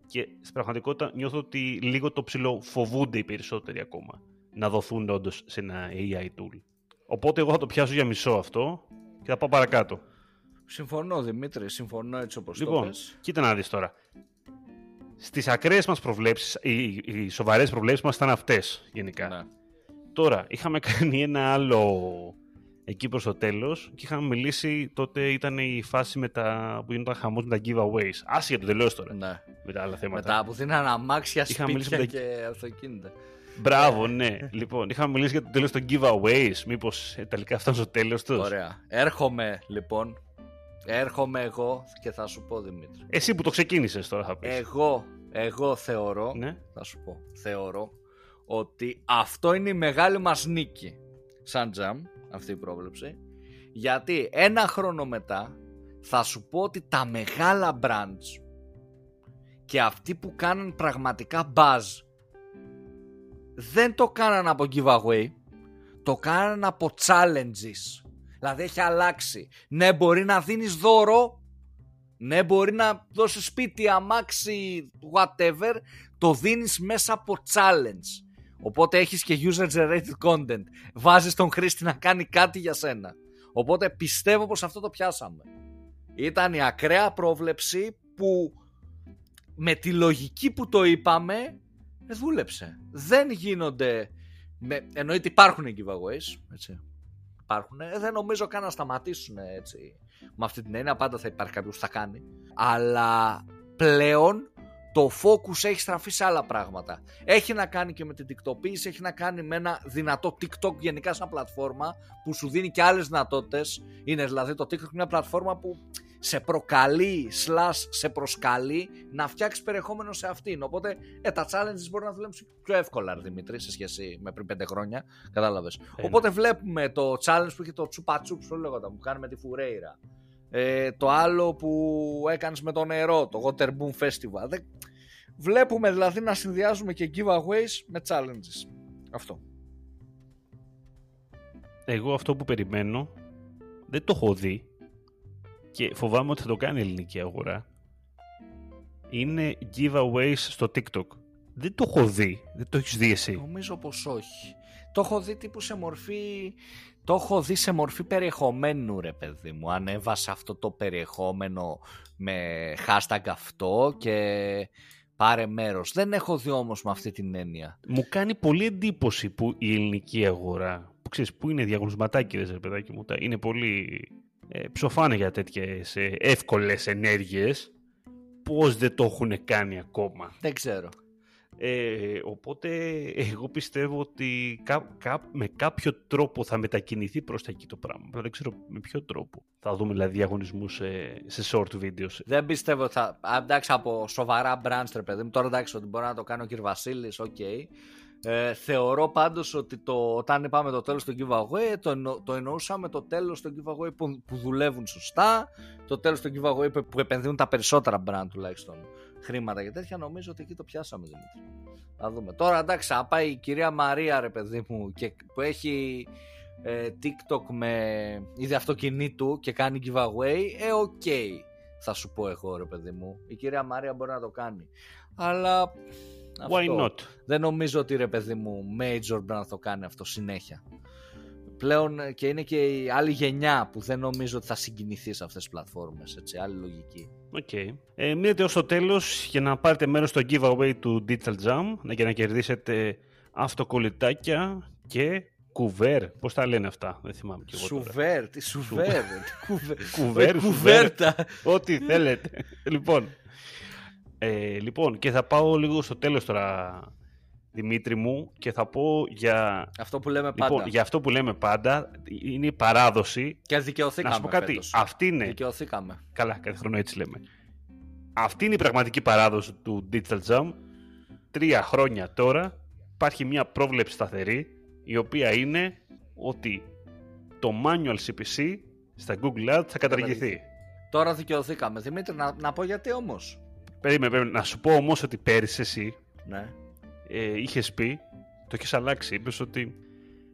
Και στην πραγματικότητα νιώθω ότι λίγο το ψηλό φοβούνται οι περισσότεροι ακόμα να δοθούν όντως σε ένα AI tool. Οπότε εγώ θα το πιάσω για μισό αυτό και θα πάω παρακάτω. Συμφωνώ Δημήτρη, συμφωνώ έτσι όπως λοιπόν, το πες. κοίτα να δεις τώρα. Στις ακραίες μας προβλέψεις, οι, οι σοβαρές προβλέψεις μας ήταν αυτές γενικά. Ναι. Τώρα, είχαμε κάνει ένα άλλο εκεί προς το τέλος και είχαμε μιλήσει, τότε ήταν η φάση με τα, που γινόταν χαμός με τα giveaways. Άσχετο το τελείως τώρα, ναι. με τα άλλα θέματα. Μετά που δίναν αμάξια, σπίτια με και αυτοκίνητα. Μπράβο, ναι. λοιπόν, είχαμε μιλήσει για το τέλος των giveaways. Μήπως ε, τελικά φτάνουν στο τέλος τους; Ωραία. Έρχομαι, λοιπόν. Έρχομαι εγώ και θα σου πω, Δημήτρη. Εσύ που το ξεκίνησες τώρα θα πεις. Εγώ, εγώ θεωρώ, ναι. θα σου πω, θεωρώ ότι αυτό είναι η μεγάλη μας νίκη σαν τζαμ αυτή η πρόβλεψη. Γιατί ένα χρόνο μετά θα σου πω ότι τα μεγάλα brands και αυτοί που κάνουν πραγματικά buzz δεν το κάναν από giveaway το κάναν από challenges. Δηλαδή έχει αλλάξει. Ναι μπορεί να δίνεις δώρο ναι μπορεί να δώσεις σπίτι αμάξι whatever το δίνεις μέσα από challenge Οπότε έχεις και user generated content. Βάζεις τον χρήστη να κάνει κάτι για σένα. Οπότε πιστεύω πως αυτό το πιάσαμε. Ήταν η ακραία πρόβλεψη που με τη λογική που το είπαμε δούλεψε. Δεν γίνονται... Με... Εννοείται υπάρχουν giveaways, έτσι. Υπάρχουν. Ε, δεν νομίζω καν να σταματήσουν έτσι. Με αυτή την έννοια πάντα θα υπάρχει κάποιος που θα κάνει. Αλλά πλέον το focus έχει στραφεί σε άλλα πράγματα. Έχει να κάνει και με την τικτοποίηση, έχει να κάνει με ένα δυνατό TikTok γενικά σαν πλατφόρμα που σου δίνει και άλλες δυνατότητες. Είναι δηλαδή το TikTok μια πλατφόρμα που σε προκαλεί, slash σε προσκαλεί να φτιάξεις περιεχόμενο σε αυτήν. Οπότε ε, τα challenges μπορεί να δουλέψουν πιο εύκολα, Δημήτρη, σε σχέση με πριν πέντε χρόνια. Κατάλαβες. Οπότε βλέπουμε το challenge που είχε το τσουπα που λέγονταν, που κάνει με τη Φουρέιρα. Ε, το άλλο που έκανες με το νερό, το Water Boom Festival. Βλέπουμε δηλαδή να συνδυάζουμε και giveaways με challenges. Αυτό. Εγώ αυτό που περιμένω δεν το έχω δει και φοβάμαι ότι θα το κάνει η ελληνική αγορά. Είναι giveaways στο TikTok. Δεν το έχω δει. Δεν το έχεις δει εσύ. Νομίζω πως όχι. Το έχω δει τύπου σε μορφή το έχω δει σε μορφή περιεχομένου ρε παιδί μου. Ανέβασα αυτό το περιεχόμενο με hashtag αυτό και πάρε μέρος. Δεν έχω δει όμως με αυτή την έννοια. Μου κάνει πολύ εντύπωση που η ελληνική αγορά, που ξέρεις που είναι διαγωνισματάκι ρε παιδάκι μου, είναι πολύ ε, ψοφάνε για τέτοιες ε, εύκολες ενέργειες. Πώς δεν το έχουν κάνει ακόμα. Δεν ξέρω. Ε, οπότε εγώ πιστεύω ότι με κάποιο τρόπο θα μετακινηθεί προς τα εκεί το πράγμα. δεν ξέρω με ποιο τρόπο. Θα δούμε δηλαδή διαγωνισμούς σε, σε short videos. Δεν πιστεύω θα... Εντάξει από σοβαρά brands ρε παιδί μου. Τώρα εντάξει ότι μπορεί να το κάνει ο κ. Βασίλης, okay. Ε, θεωρώ πάντως ότι το, όταν είπαμε το τέλος του giveaway το, εννο, το εννοούσαμε το τέλος του giveaway που, που δουλεύουν σωστά το τέλος του giveaway που, που επενδύουν τα περισσότερα brand τουλάχιστον χρήματα και τέτοια νομίζω ότι εκεί το πιάσαμε Δημήτρη. Θα δούμε. Τώρα εντάξει θα πάει η κυρία Μαρία ρε παιδί μου και, που έχει ε, TikTok με είδη αυτοκινήτου και κάνει giveaway ε okay, θα σου πω εγώ ρε παιδί μου η κυρία Μαρία μπορεί να το κάνει αλλά αυτό. Why not? Δεν νομίζω ότι ρε παιδί μου major brand θα το κάνει αυτό συνέχεια. Πλέον ε, και είναι και η άλλη γενιά που δεν νομίζω ότι θα συγκινηθεί σε αυτές τις πλατφόρμες, έτσι, άλλη λογική. Οκ. Okay. Ε, μείνετε ως το τέλος για να πάρετε μέρος στο giveaway του Digital Jam και να κερδίσετε αυτοκολλητάκια και κουβέρ. Πώς τα λένε αυτά, δεν θυμάμαι κι εγώ τώρα. Σουβέρ, τι σουβέρ, τι κουβέρ, Κουβέρ, Ε, σουβέρ. κουβέρτα. Ό,τι θέλετε. λοιπόν, ε, λοιπόν, και θα πάω λίγο στο τέλος τώρα, Δημήτρη μου, και θα πω για, Αυτό που λέμε πάντα. λοιπόν, για αυτό που λέμε πάντα, είναι η παράδοση. Και δικαιωθήκαμε Να σου πω κάτι, φέτος. αυτή είναι, Δικαιωθήκαμε. καλά, κάθε χρόνο έτσι λέμε. Αυτή είναι η πραγματική παράδοση του Digital Jam. Τρία χρόνια τώρα υπάρχει μια πρόβλεψη σταθερή, η οποία είναι ότι το manual CPC στα Google Ads θα καταργηθεί. Τώρα δικαιωθήκαμε. Δημήτρη, να, να πω γιατί όμως. Περίμενε, περίμενε. Να σου πω όμως ότι πέρυσι εσύ Ναι. Ε, είχες πει, το έχεις αλλάξει, είπες ότι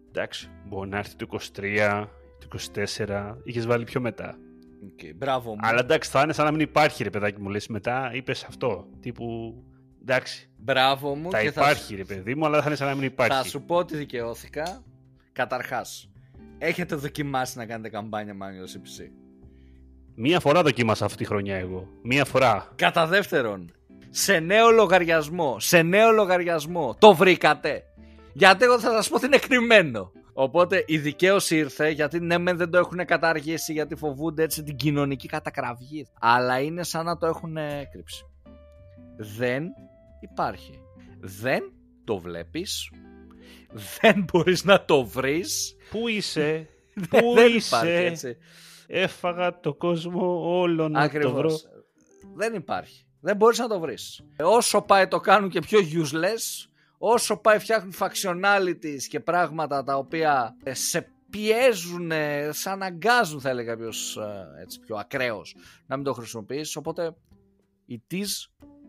εντάξει, μπορεί να έρθει το 23, το 24, είχες βάλει πιο μετά. Okay. Μπράβο μου. Αλλά εντάξει, θα είναι σαν να μην υπάρχει ρε παιδάκι μου, λες μετά είπες αυτό, τύπου εντάξει, Μπράβο μου. θα και υπάρχει ρε παιδί μου, αλλά θα είναι σαν να μην υπάρχει. Θα σου πω ότι δικαιώθηκα. Καταρχάς, έχετε δοκιμάσει να κάνετε καμπάνια Manual CPC. Μία φορά δοκίμασα αυτή τη χρονιά εγώ, μία φορά. Κατά δεύτερον, σε νέο λογαριασμό, σε νέο λογαριασμό, το βρήκατε. Γιατί εγώ θα σας πω ότι είναι κρυμμένο. Οπότε η δικαίωση ήρθε γιατί ναι μεν δεν το έχουν καταργήσει γιατί φοβούνται έτσι την κοινωνική κατακραυγή. Αλλά είναι σαν να το έχουν κρύψει. Δεν υπάρχει. Δεν το βλέπεις. Δεν μπορείς να το βρεις. Πού είσαι, πού δεν είσαι, υπάρχει έτσι. έφαγα το κόσμο όλο να το βρω. Ακριβώς. Δεν υπάρχει. Δεν μπορείς να το βρεις. Όσο πάει το κάνουν και πιο useless, όσο πάει φτιάχνουν factionalities και πράγματα τα οποία ε, σε πιέζουν, ε, σε αναγκάζουν θα έλεγε κάποιος ε, έτσι πιο ακραίος να μην το χρησιμοποιήσεις. Οπότε it is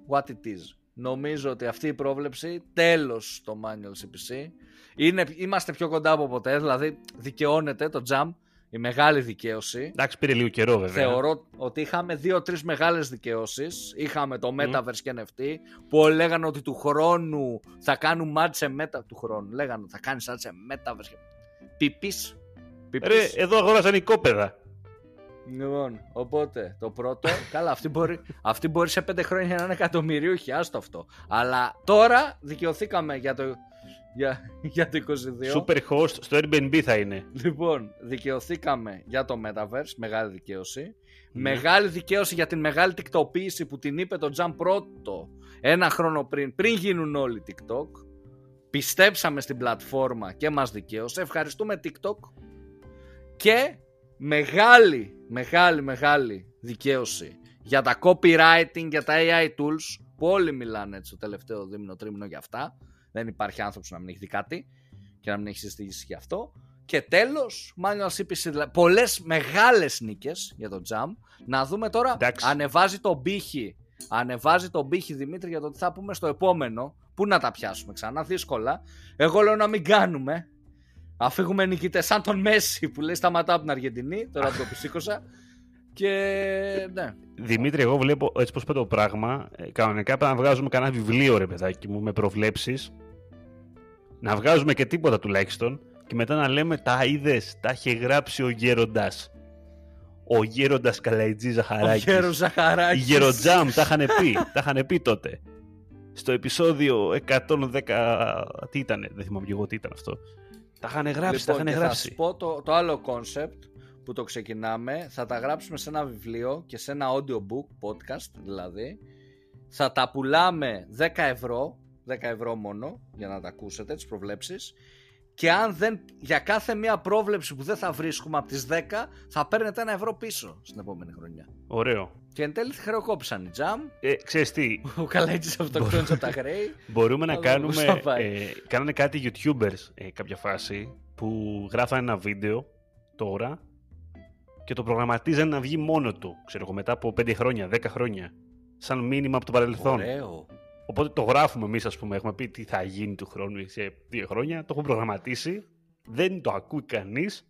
what it is. Νομίζω ότι αυτή η πρόβλεψη τέλος το manual CPC είναι, είμαστε πιο κοντά από ποτέ δηλαδή δικαιώνεται το jump η μεγάλη δικαίωση Εντάξει, πήρε λίγο καιρό βέβαια. Θεωρώ ότι είχαμε δύο-τρεις μεγάλες δικαιώσεις. Είχαμε το Metaverse και NFT που λέγανε ότι του χρόνου θα κάνουν match σε Meta του χρόνου. Λέγανε ότι θα κάνεις match σε Metaverse. και- Πιπής. Πιπής. Ρε, εδώ αγόρασαν οικόπεδα. Λοιπόν, οπότε το πρώτο. καλά, αυτή μπορεί, αυτή μπορεί σε πέντε χρόνια να είναι εκατομμυρίουχη, άστο αυτό. Αλλά τώρα δικαιωθήκαμε για το, για, για το 22. Super host στο Airbnb θα είναι. Λοιπόν, δικαιωθήκαμε για το Metaverse, μεγάλη δικαίωση. Ναι. Μεγάλη δικαίωση για την μεγάλη τικτοποίηση που την είπε το Τζαν πρώτο ένα χρόνο πριν, πριν γίνουν όλοι TikTok. Πιστέψαμε στην πλατφόρμα και μας δικαίωσε. Ευχαριστούμε TikTok. Και μεγάλη, μεγάλη, μεγάλη δικαίωση για τα copywriting, για τα AI tools που όλοι μιλάνε έτσι το τελευταίο δίμηνο, τρίμηνο για αυτά. Δεν υπάρχει άνθρωπος να μην έχει δει κάτι και να μην έχει συζητήσει γι' αυτό. Και τέλος, manual CPC, δηλαδή πολλές μεγάλες νίκες για το Jam. Να δούμε τώρα, Εντάξει. ανεβάζει τον πύχη, ανεβάζει τον πύχη Δημήτρη για το τι θα πούμε στο επόμενο. Πού να τα πιάσουμε ξανά, δύσκολα. Εγώ λέω να μην κάνουμε. Αφήγουμε νικητές σαν τον Μέση που λέει σταματάω από την Αργεντινή, τώρα που το πισήκωσα. Και ναι, Δημήτρη, εγώ βλέπω έτσι πως πάει το πράγμα. ε, Κανονικά πρέπει να βγάζουμε κανένα βιβλίο, ρε παιδάκι μου, με προβλέψεις. Να βγάζουμε και τίποτα τουλάχιστον. Και μετά να λέμε τα είδες, τα είχε γράψει ο γέροντας. Ο γέροντας Καλαϊτζή ο Ζαχαράκης. Γέρος Οι Ζαχαράκης. Γεροτζάμ τα είχαν πει, τα είχαν πει τότε. Στο επεισόδιο 110, τι ήταν, δεν θυμάμαι και εγώ τι ήταν αυτό. Τα είχαν γράψει, τα Λοιπόν, είχαν και θα γράψει. σου πω το, το άλλο concept που το ξεκινάμε. Θα τα γράψουμε σε ένα βιβλίο και σε ένα audiobook, podcast δηλαδή. Θα τα πουλάμε 10 ευρώ, 10 ευρώ μόνο, για να τα ακούσετε, τις προβλέψεις. και αν δεν, για κάθε μία πρόβλεψη που δεν θα βρίσκουμε από τις 10 θα παίρνετε ένα ευρώ πίσω στην επόμενη χρονιά. Ωραίο. Και εν τέλει χρεοκόπησαν οι Jam. Ε, ξέρεις τι, Ο Καλέτζης αυτοκτόνησε από τα χρέη. μπορούμε να Αλλά κάνουμε... πώς θα πάει. Ε, κάνανε κάτι YouTubers ε, κάποια φάση που γράφανε ένα βίντεο τώρα και το προγραμματίζανε να βγει μόνο του, ξέρω εγώ, μετά από 5 χρόνια, 10 χρόνια. Σαν μήνυμα από το παρελθόν. Ωραίο. Οπότε το γράφουμε εμείς, ας πούμε. Έχουμε πει τι θα γίνει του χρόνου σε δύο χρόνια. Το έχουμε προγραμματίσει. Δεν το ακούει κανείς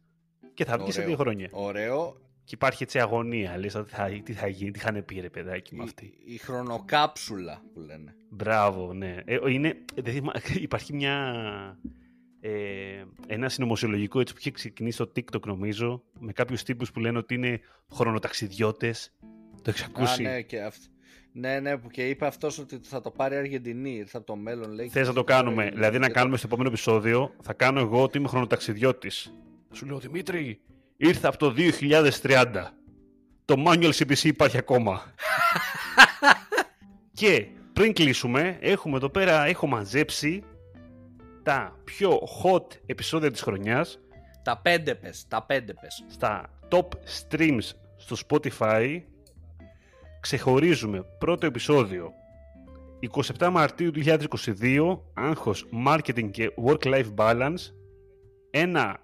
και θα βγει σε Ωραίο. δύο χρόνια. Ωραίο. Και υπάρχει έτσι αγωνία. Λες, τι θα, τι θα γίνει, τι είχαν πει ρε παιδάκι με αυτή. Η, η χρονοκάψουλα που λένε. Μπράβο, ναι. Ε, είναι, δεν θυμά- υπάρχει μια. Ε, ένα συνωμοσιολογικό έτσι που είχε ξεκινήσει στο TikTok νομίζω με κάποιους τύπους που λένε ότι είναι χρονοταξιδιώτες το έχεις ακούσει; Α, ναι, και αυτό. Ναι, ναι, που και είπε αυτός ότι θα το πάρει η Αργεντινή, ήρθε από το μέλλον. Λέει, Θες και να το θα πάρει κάνουμε, η- δηλαδή να και κάνουμε στο επόμενο επεισόδιο, θα κάνω εγώ ότι είμαι χρονοταξιδιώτης. Θα σου λέω, Δημήτρη, ήρθα από το 2030. Το manual CPC υπάρχει ακόμα. και πριν κλείσουμε, έχουμε εδώ πέρα, έχω μαζέψει τα πιο hot επεισόδια της χρονιάς το- Τα πέντε πες, τα πέντε πες. στα top streams στο Spotify ξεχωρίζουμε πρώτο επεισόδιο 27 Μαρτίου 2022 άγχος marketing και work-life balance ένα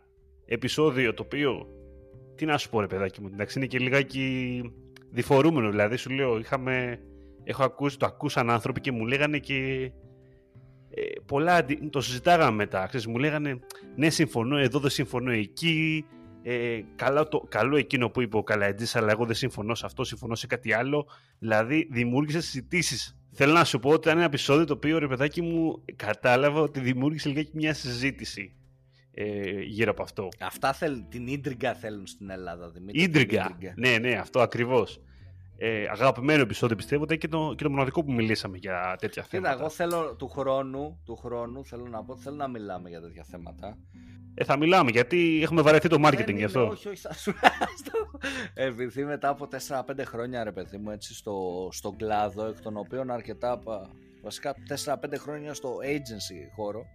επεισόδιο το οποίο τι να σου πω ρε παιδάκι μου εντάξει είναι και λιγάκι διφορούμενο δηλαδή σου λέω είχαμε έχω ακούσει, το ακούσαν άνθρωποι και μου λέγανε και ε, πολλά αντι- το συζητάγαμε μετά ξέρεις, μου λέγανε ναι συμφωνώ εδώ δεν συμφωνώ εκεί ε, καλό, το, καλό εκείνο που είπε ο Καλατζής αλλά εγώ δεν συμφωνώ σε αυτό, συμφωνώ σε κάτι άλλο δηλαδή δημιούργησε συζητήσεις. Θέλω να σου πω ότι ήταν ένα επεισόδιο το οποίο ρε παιδάκι μου κατάλαβα ότι δημιούργησε λιγάκι μια συζήτηση ε, γύρω από αυτό. Αυτά θέλ, την ίντριγκα θέλουν στην Ελλάδα, Δημήτρη. Ίντριγκα. την ίντριγκα. Ναι, ναι, αυτό ακριβώς. Ε, αγαπημένο επεισόδιο πιστεύω ήταν και το, και το μοναδικό που μιλήσαμε για τέτοια Κοίτα, θέματα. εγώ θέλω του χρόνου, του χρόνου θέλω να πω ότι θέλω να μιλάμε για τέτοια θέματα. Ε, θα μιλάμε γιατί έχουμε βαρεθεί το marketing Δεν γι' είναι, αυτό. Όχι, όχι, θα σου στο- Επειδή μετά από 4-5 χρόνια, ρε παιδί μου, έτσι στο, στον κλάδο, εκ των οποίων αρκετά, από- βασικά 4-5 χρόνια στο agency χώρο,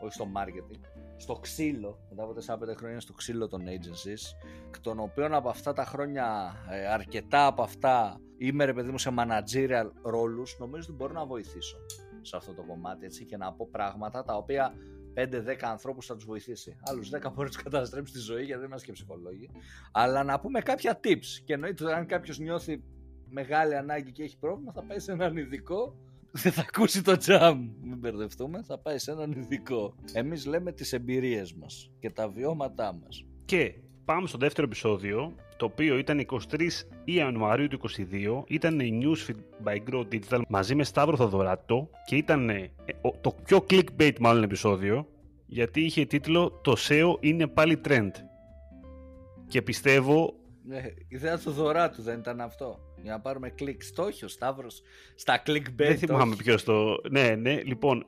όχι στο marketing, στο ξύλο, μετά από 4-5 χρόνια στο ξύλο των agencies, εκ των οποίων από αυτά τα χρόνια, ε, αρκετά από αυτά, είμαι ρε παιδί μου σε managerial ρόλους, νομίζω ότι μπορώ να βοηθήσω σε αυτό το κομμάτι, έτσι, και να πω πράγματα τα οποία 5-10 ανθρώπους θα τους βοηθήσει. Άλλους 10 μπορεί να τους καταστρέψει τη ζωή γιατί δεν είμαστε και ψυχολόγοι. Αλλά να πούμε κάποια tips. Και εννοείται ότι αν κάποιος νιώθει μεγάλη ανάγκη και έχει πρόβλημα, θα πάει σε έναν ειδικό. Δεν θα ακούσει το jam. Μην μπερδευτούμε. Θα πάει σε έναν ειδικό. Εμείς λέμε τις εμπειρίες μας και τα βιώματά μας. Και πάμε στο δεύτερο επεισόδιο, το οποίο ήταν 23 Ιανουαρίου του 2022. Ήταν η Newsfeed by Grow Digital μαζί με Σταύρο Θοδωράτο και ήταν ε, ο- το πιο clickbait μάλλον επεισόδιο, γιατί είχε τίτλο «Το SEO είναι πάλι trend». Και πιστεύω Ναι, η ιδέα του δωράτου δεν ήταν αυτό. Για να πάρουμε κλικ. Το όχι ο Σταύρος στα clickbait. Δεν θυμάμαι όχι. ποιος το. Ναι, ναι, λοιπόν.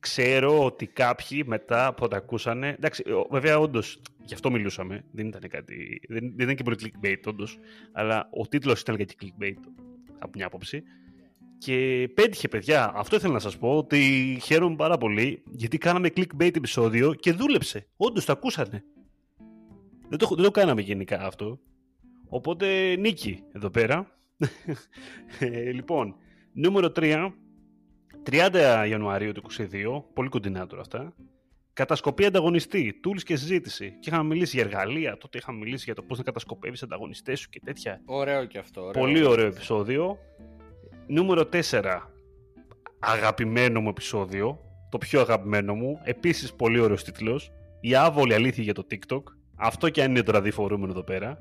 Ξέρω ότι κάποιοι μετά από ό,τι ακούσανε. Εντάξει, ο- βέβαια, όντως, γι' αυτό μιλούσαμε. Δεν ήταν κάτι. Δεν, δεν ήταν και πολύ clickbait, όντως. Αλλά ο τίτλος ήταν και clickbait, από μια άποψη. Και πέτυχε, παιδιά. Αυτό ήθελα να σας πω ότι χαίρομαι πάρα πολύ γιατί κάναμε clickbait επεισόδιο και δούλεψε. Όντως το ακούσανε. Δεν το, δεν το κάναμε γενικά αυτό. Οπότε νίκη εδώ πέρα. Ε, λοιπόν, νούμερο 3, 30 Ιανουαρίου του 22, πολύ κοντινά τώρα αυτά. Κατασκοπή ανταγωνιστή, tools και συζήτηση. Και είχαμε μιλήσει για εργαλεία, τότε είχαμε μιλήσει για το πώς να κατασκοπεύεις ανταγωνιστές σου και τέτοια. Ωραίο και αυτό. Ωραίο. Πολύ ωραίο επεισόδιο. Νούμερο 4, αγαπημένο μου επεισόδιο. Το πιο αγαπημένο μου. Επίσης πολύ ωραίος τίτλος. Η άβολη αλήθεια για το TikTok. Αυτό και αν είναι τώρα διφορούμενο εδώ πέρα.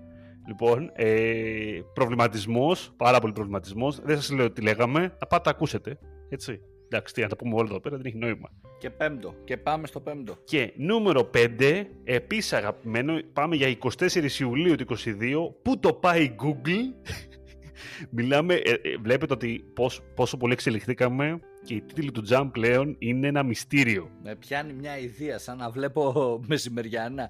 Λοιπόν, ε, προβληματισμός, πάρα πολύ προβληματισμός. Δεν σας λέω τι λέγαμε. Να πάτε τα ακούσετε. Έτσι. Εντάξει, τι να τα πούμε όλα εδώ πέρα, δεν έχει νόημα. Και πέμπτο. Και πάμε στο πέμπτο. Και νούμερο 5, επίσης αγαπημένο, πάμε για 24 Ιουλίου του 22, πού το πάει η Google; Μιλάμε, ε, ε, βλέπετε ότι πώς, πόσο πολύ εξελιχθήκαμε και η τίτλη του Jump πλέον είναι ένα μυστήριο. Με πιάνει μια ιδέα σαν να βλέπω μεσημεριανά.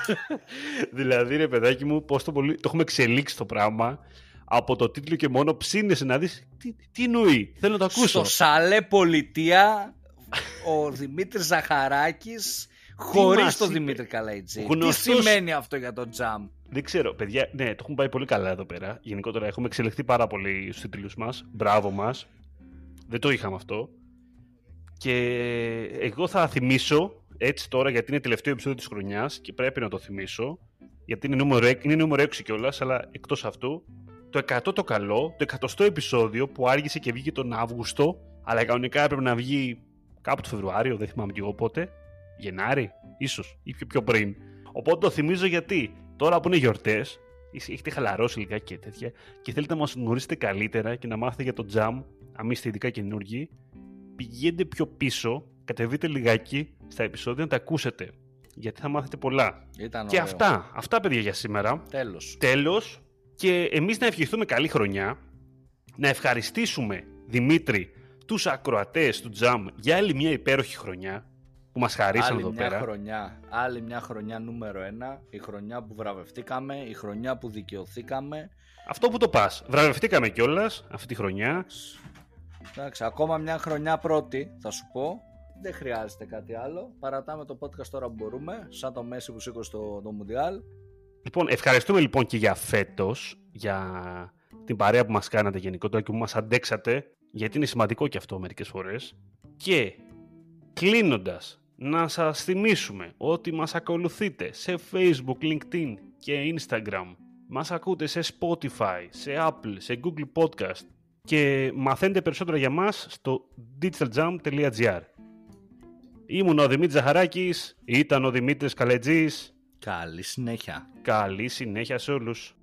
δηλαδή ρε παιδάκι μου, πώς το, πολύ, το έχουμε εξελίξει το πράγμα. Από το τίτλο και μόνο ψήνεσαι να δεις τι, τι εννοεί, θέλω να το ακούσω. Στο σαλέ πολιτεία ο Δημήτρης Ζαχαράκης χωρίς μας τον είπε; Δημήτρη Καλαϊτζή. Γνωστός- Τι σημαίνει αυτό για τον Τζαμ; Δεν ξέρω, παιδιά. Ναι, το έχουμε πάει πολύ καλά εδώ πέρα. Γενικότερα έχουμε εξελιχθεί πάρα πολύ στους τίτλους μας. Μπράβο μας. Δεν το είχαμε αυτό. Και εγώ θα θυμίσω έτσι τώρα, γιατί είναι τελευταίο επεισόδιο της χρονιάς και πρέπει να το θυμίσω. Γιατί είναι νούμερο, έκ- είναι νούμερο 6 κιόλας, αλλά εκτός αυτού. Το 100 το καλό, το 100 επεισόδιο που άργησε και βγήκε τον Αύγουστο, αλλά κανονικά έπρεπε να βγει κάπου το Φεβρουάριο, δεν θυμάμαι κι εγώ πότε. Γενάρη, ίσως, ή πιο, πιο πριν. Οπότε το θυμίζω γιατί τώρα που είναι γιορτές, έχετε χαλαρώσει λιγάκι και τέτοια, και θέλετε να μας γνωρίσετε καλύτερα και να μάθετε για το jam, αν είστε ειδικά καινούργοι, πηγαίνετε πιο πίσω, κατεβείτε λιγάκι στα επεισόδια να τα ακούσετε. Γιατί θα μάθετε πολλά. Ήταν Και ωραίο. αυτά, αυτά παιδιά για σήμερα. Τέλος. Τέλος, και εμείς να ευχηθούμε καλή χρονιά, να ευχαριστήσουμε, Δημήτρη, τους ακροατές του Jam για άλλη μια υπέροχη χρονιά που μας χαρίσαν Άλλη εδώ μια πέρα. χρονιά. Άλλη μια χρονιά νούμερο ένα. Η χρονιά που βραβευτήκαμε. Η χρονιά που δικαιωθήκαμε. Αυτό που το πας. Βραβευτήκαμε κιόλας αυτή τη χρονιά. Εντάξει, ακόμα μια χρονιά πρώτη θα σου πω. Δεν χρειάζεται κάτι άλλο. Παρατάμε το podcast τώρα που μπορούμε. Σαν το Μέση που σήκωσε το, το Μουντιάλ. Λοιπόν, ευχαριστούμε λοιπόν και για φέτος, για την παρέα που μας κάνατε γενικότερα και που μας αντέξατε, γιατί είναι σημαντικό και αυτό μερικές φορές. Και κλείνοντας, να σας θυμίσουμε ότι μας ακολουθείτε σε Facebook, LinkedIn και Instagram. Μας ακούτε σε Spotify, σε Apple, σε Google Podcast και μαθαίνετε περισσότερα για μας στο digitaljump.gr. Ήμουν ο Δημήτρης Ζαχαράκης, ήταν ο Δημήτρης Καλετζής. Καλή συνέχεια. Καλή συνέχεια σε όλους.